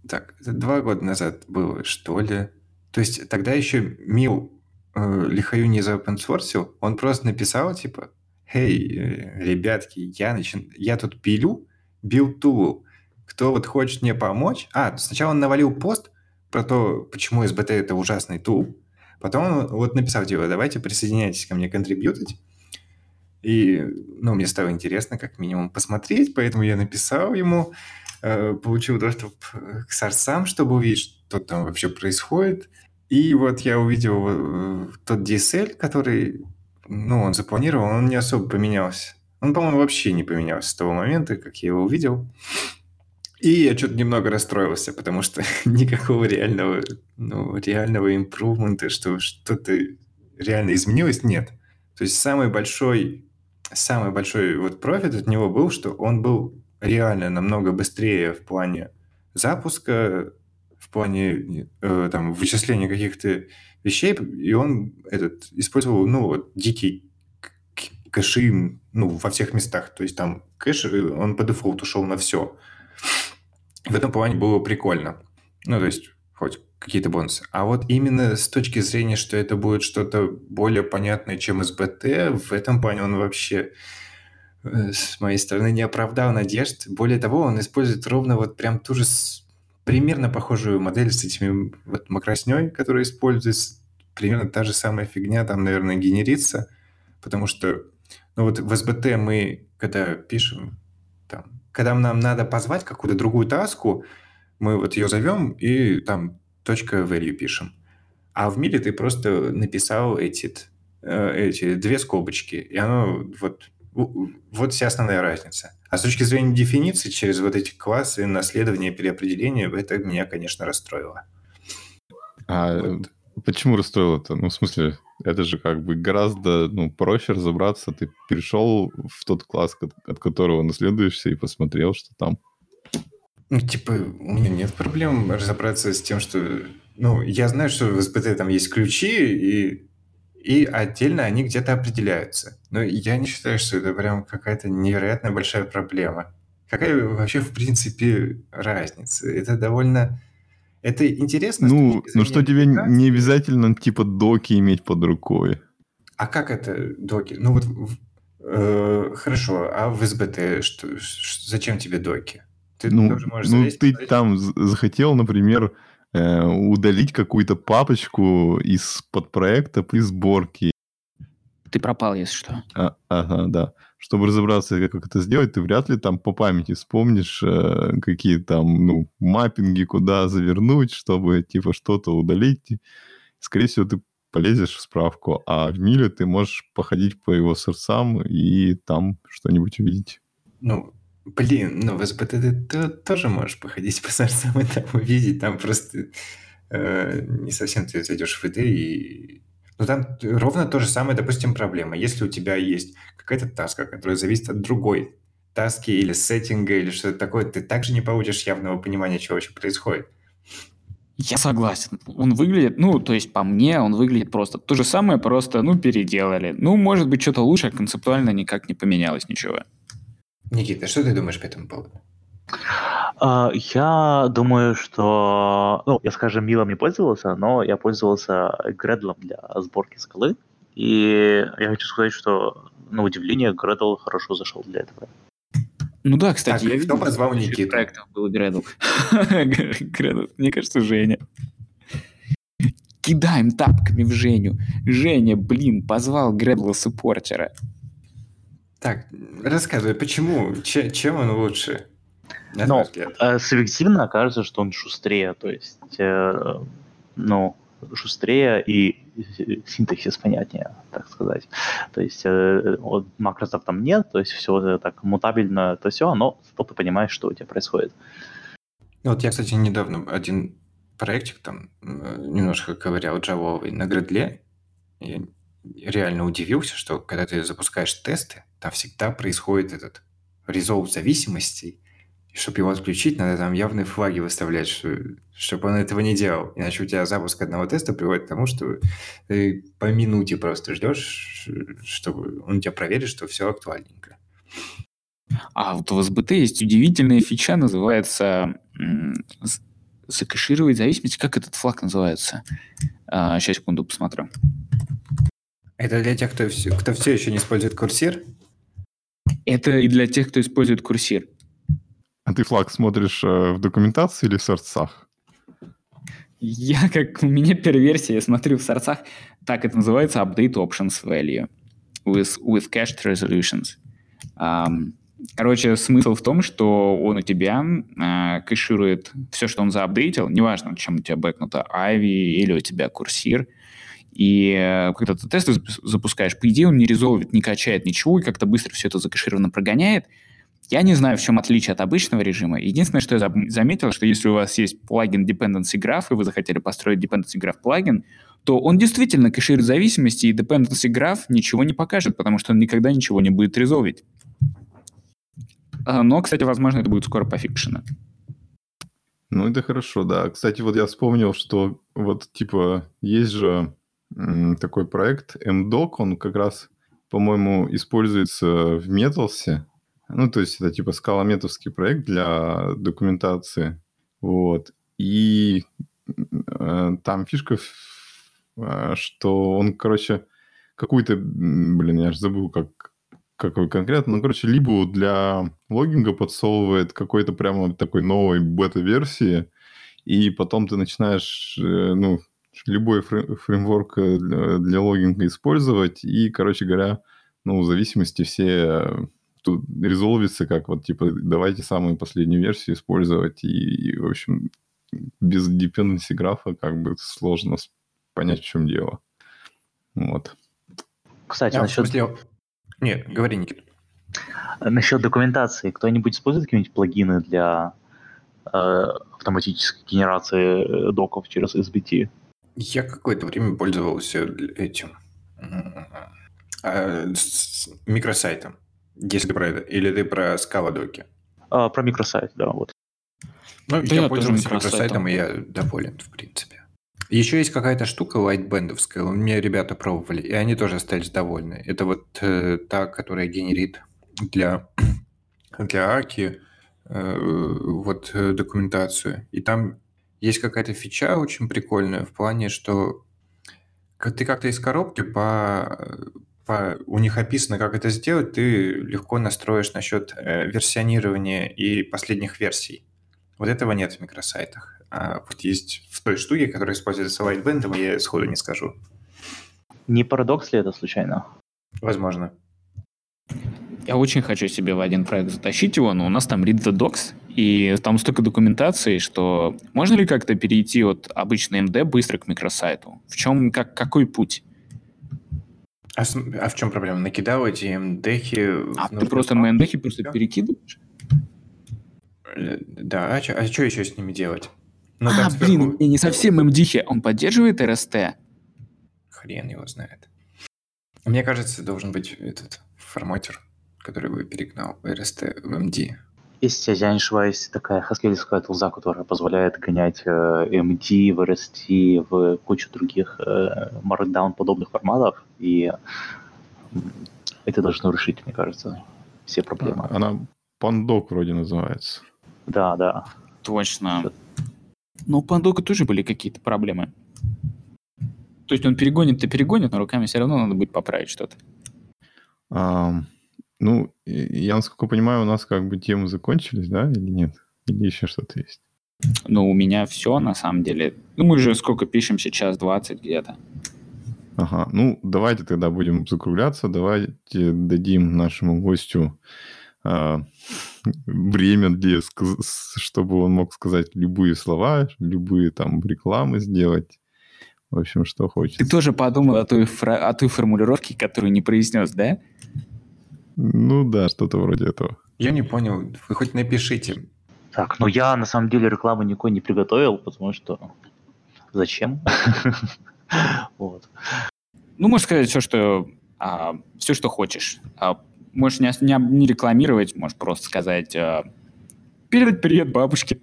так, это два года назад было, что ли. То есть тогда еще Мил э, Лихаю не заопенсорсил, он просто написал, типа, «Эй, э, ребятки, я, начин... я тут пилю билтул, кто вот хочет мне помочь?» А, сначала он навалил пост про то, почему СБТ это ужасный тул, Потом он вот написал, типа, давайте присоединяйтесь ко мне контрибьютить. И, ну, мне стало интересно, как минимум, посмотреть, поэтому я написал ему, э, получил доступ к сорсам, чтобы увидеть, что там вообще происходит. И вот я увидел э, тот DSL, который, ну, он запланировал, он не особо поменялся. Он, по-моему, вообще не поменялся с того момента, как я его увидел. И я что-то немного расстроился, потому что [laughs] никакого реального, ну, реального импрувмента, что что-то реально изменилось, нет. То есть самый большой, самый большой вот профит от него был, что он был реально намного быстрее в плане запуска, плане э, там вычисления каких-то вещей, и он этот использовал, ну, вот, дикий кэши, ну, во всех местах. То есть там кэш, он по дефолту шел на все. В этом плане было прикольно. Ну, то есть, хоть какие-то бонусы. А вот именно с точки зрения, что это будет что-то более понятное, чем СБТ, в этом плане он вообще с моей стороны не оправдал надежд. Более того, он использует ровно вот прям ту же. Примерно похожую модель с этими вот макросней, которая используется. Примерно та же самая фигня там, наверное, генерится. Потому что, ну вот в СБТ мы, когда пишем, там, когда нам надо позвать какую-то другую таску, мы вот ее зовем и там точка value пишем. А в мире ты просто написал эти, эти две скобочки, и оно вот, вот вся основная разница. А с точки зрения дефиниции, через вот эти классы, наследование, переопределение, это меня, конечно, расстроило. А вот. почему расстроило-то? Ну, в смысле, это же как бы гораздо ну, проще разобраться. Ты перешел в тот класс, от, от которого наследуешься, и посмотрел, что там. Ну, типа, у меня нет проблем разобраться с тем, что... Ну, я знаю, что в SBT там есть ключи, и, и отдельно они где-то определяются. Но я не считаю, что это прям какая-то невероятно большая проблема. Какая вообще, в принципе, разница? Это довольно... Это интересно. Ну, ну что тебе не обязательно, типа, доки иметь под рукой. А как это доки? Ну вот, э, хорошо, а в СБТ что, зачем тебе доки? Ты ну, тоже можешь ну залезть, ты там захотел, например, э, удалить какую-то папочку из подпроекта при сборке. Ты пропал, если что. А, ага, да. Чтобы разобраться, как это сделать, ты вряд ли там по памяти вспомнишь, э, какие там, ну, маппинги, куда завернуть, чтобы, типа, что-то удалить. Скорее всего, ты полезешь в справку, а в Миле ты можешь походить по его сердцам и там что-нибудь увидеть. Ну, блин, ну в СБТ ты, тоже можешь походить по сердцам и там увидеть, там просто э, не совсем ты зайдешь в ИД и... Ну там ровно то же самое, допустим, проблема. Если у тебя есть какая-то таска, которая зависит от другой таски или сеттинга или что-то такое, ты также не получишь явного понимания, чего вообще происходит. Я согласен. Он выглядит, ну, то есть по мне он выглядит просто то же самое, просто, ну, переделали. Ну, может быть, что-то лучше, а концептуально никак не поменялось ничего. Никита, что ты думаешь по этому поводу? А, я думаю, что... Ну, я, скажем, милом не пользовался, но я пользовался Гредлом для сборки скалы. И я хочу сказать, что, на удивление, Гредл хорошо зашел для этого. Ну да, кстати, так, я кто позвал Никиту? проектов был Гредл. Гредл, [laughs] мне кажется, Женя. Кидаем тапками в Женю. Женя, блин, позвал Гредла суппортера. Так, рассказывай, почему? Че, чем он лучше? Ну, э, субъективно кажется, что он шустрее, то есть, э, ну, шустрее и синтаксис понятнее, так сказать. То есть э, вот макросов там нет, то есть все так мутабельно, то все, но зато ты понимаешь, что у тебя происходит. Ну, вот я, кстати, недавно один проектик там э, немножко ковырял джавовый на гредле, и реально удивился, что когда ты запускаешь тесты, там всегда происходит этот резолв зависимостей, и чтобы его отключить, надо там явные флаги выставлять, что, чтобы он этого не делал. Иначе у тебя запуск одного теста приводит к тому, что ты по минуте просто ждешь, чтобы он тебя проверит, что все актуальненько. А вот в SBT есть удивительная фича, называется закэшировать зависимость. Как этот флаг называется? А, сейчас, секунду, посмотрю. Это для тех, кто, кто все еще не использует курсир? Это и для тех, кто использует курсир. А ты флаг смотришь э, в документации или в сердцах? Я, как у меня первая версия, я смотрю в сердцах. Так это называется Update Options Value with, with Cached Resolutions. Um, короче, смысл в том, что он у тебя uh, кэширует все, что он заапдейтил, неважно, чем у тебя бэкнуто, Ivy или у тебя курсир, и uh, когда ты тесты запускаешь, по идее он не резолвит, не качает ничего, и как-то быстро все это закэшированно прогоняет, я не знаю, в чем отличие от обычного режима. Единственное, что я заметил, что если у вас есть плагин Dependency Graph, и вы захотели построить Dependency Graph плагин, то он действительно кэширует зависимости, и Dependency Graph ничего не покажет, потому что он никогда ничего не будет резолвить. А, но, кстати, возможно, это будет скоро пофикшено. Ну, это хорошо, да. Кстати, вот я вспомнил, что вот, типа, есть же такой проект MDoc, он как раз, по-моему, используется в Metals, ну, то есть это типа скалометовский проект для документации. Вот. И э, там фишка, э, что он, короче, какую-то, блин, я же забыл, как, какой конкретно, ну, короче, либо для логинга подсовывает какой-то прямо такой новой бета-версии, и потом ты начинаешь, э, ну, любой фреймворк для, для логинга использовать, и, короче говоря, ну, в зависимости все тут резолвится как вот, типа, давайте самую последнюю версию использовать, и, и в общем, без dependency графа как бы сложно понять, в чем дело. Вот. Кстати, а, насчет... Смысле... Нет, говори, Никита. Насчет документации. Кто-нибудь использует какие-нибудь плагины для э, автоматической генерации э, доков через SBT? Я какое-то время пользовался этим с микросайтом. Если ты про это. Или ты про скаладоки? А, про микросайт, да, вот. Ну, Да я я пользовался микросайтом. и я доволен, в принципе. Еще есть какая-то штука лайтбендовская, у меня ребята пробовали, и они тоже остались довольны. Это вот э, та, которая генерит для, [clears throat] для Аки э, вот э, документацию. И там есть какая-то фича очень прикольная в плане, что ты как-то из коробки по, по- у них описано, как это сделать, ты легко настроишь насчет э, версионирования и последних версий. Вот этого нет в микросайтах. А вот есть в той штуке, которая используется лайтбендом, я сходу не скажу. Не парадокс ли это случайно? Возможно. Я очень хочу себе в один проект затащить его, но у нас там read the docs, и там столько документации, что можно ли как-то перейти от обычной МД быстро к микросайту? В чем, как, какой путь? А, с- а в чем проблема? Накидал эти МДХи... А ты просто папку, МНДХи и просто перекидываешь? Э, Да, а что еще с ними делать? Ну, а, сверху блин, не, не совсем МДХи, он поддерживает РСТ? Хрен его знает. Мне кажется, должен быть этот форматер, который бы перегнал RST в MD. Есть, если я не ошибаюсь, такая хаскельская тулза, которая позволяет гонять э, MD в RST, в кучу других э, Markdown-подобных форматов, и это должно решить, мне кажется, все проблемы. Она Пандок вроде называется. Да, да. Точно. Но у Пандока тоже были какие-то проблемы. То есть он перегонит-то перегонит, но руками все равно надо будет поправить что-то. Ам, ну, я, насколько понимаю, у нас как бы темы закончились, да, или нет? Или еще что-то есть? Но у меня все, на самом деле. Ну, мы же сколько пишем сейчас, 20 где-то. Ага, ну давайте тогда будем закругляться, давайте дадим нашему гостю а, время, для, чтобы он мог сказать любые слова, любые там рекламы сделать. В общем, что хочет. Ты тоже подумал о той, фра- о той формулировке, которую не произнес, да? Ну да, что-то вроде этого. Я не понял, вы хоть напишите. Так, ну я на самом деле рекламу никакой не приготовил, потому что зачем? [laughs] Вот. Ну, можешь сказать все, что, а, все, что хочешь. А, можешь не, не, не рекламировать, можешь просто сказать а, «Передать привет бабушке».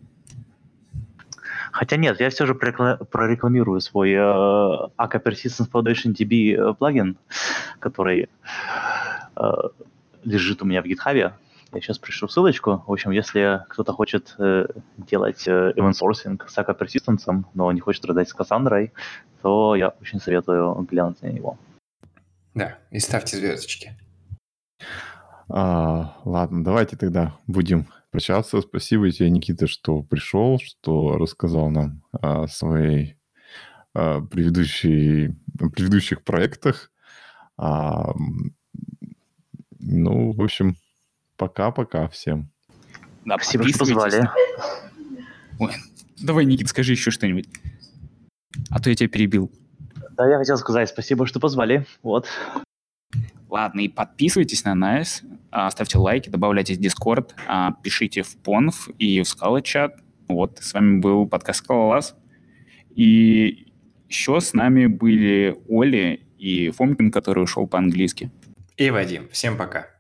Хотя нет, я все же прорекла- прорекламирую свой э, AK Persistence Foundation DB э, плагин, который э, лежит у меня в гитхабе. Я сейчас пришлю ссылочку. В общем, если кто-то хочет э, делать э, event sourcing с AK Persistence, но не хочет продать с Кассандрой, то я очень советую глянуть на него. Да, и ставьте звездочки. А, ладно, давайте тогда будем прощаться. Спасибо тебе, Никита, что пришел, что рассказал нам о своей а, предыдущей, о предыдущих проектах. А, ну, в общем, пока-пока всем. Да, Спасибо, что позвали. Ой, давай, Никит, скажи еще что-нибудь. А то я тебя перебил. Да, я хотел сказать спасибо, что позвали. Вот. Ладно, и подписывайтесь на нас, ставьте лайки, добавляйтесь в Discord, а, пишите в Понв и в Скала чат. Вот, с вами был подкаст Скалолаз. И еще с нами были Оли и Фомкин, который ушел по-английски. И Вадим. Всем пока.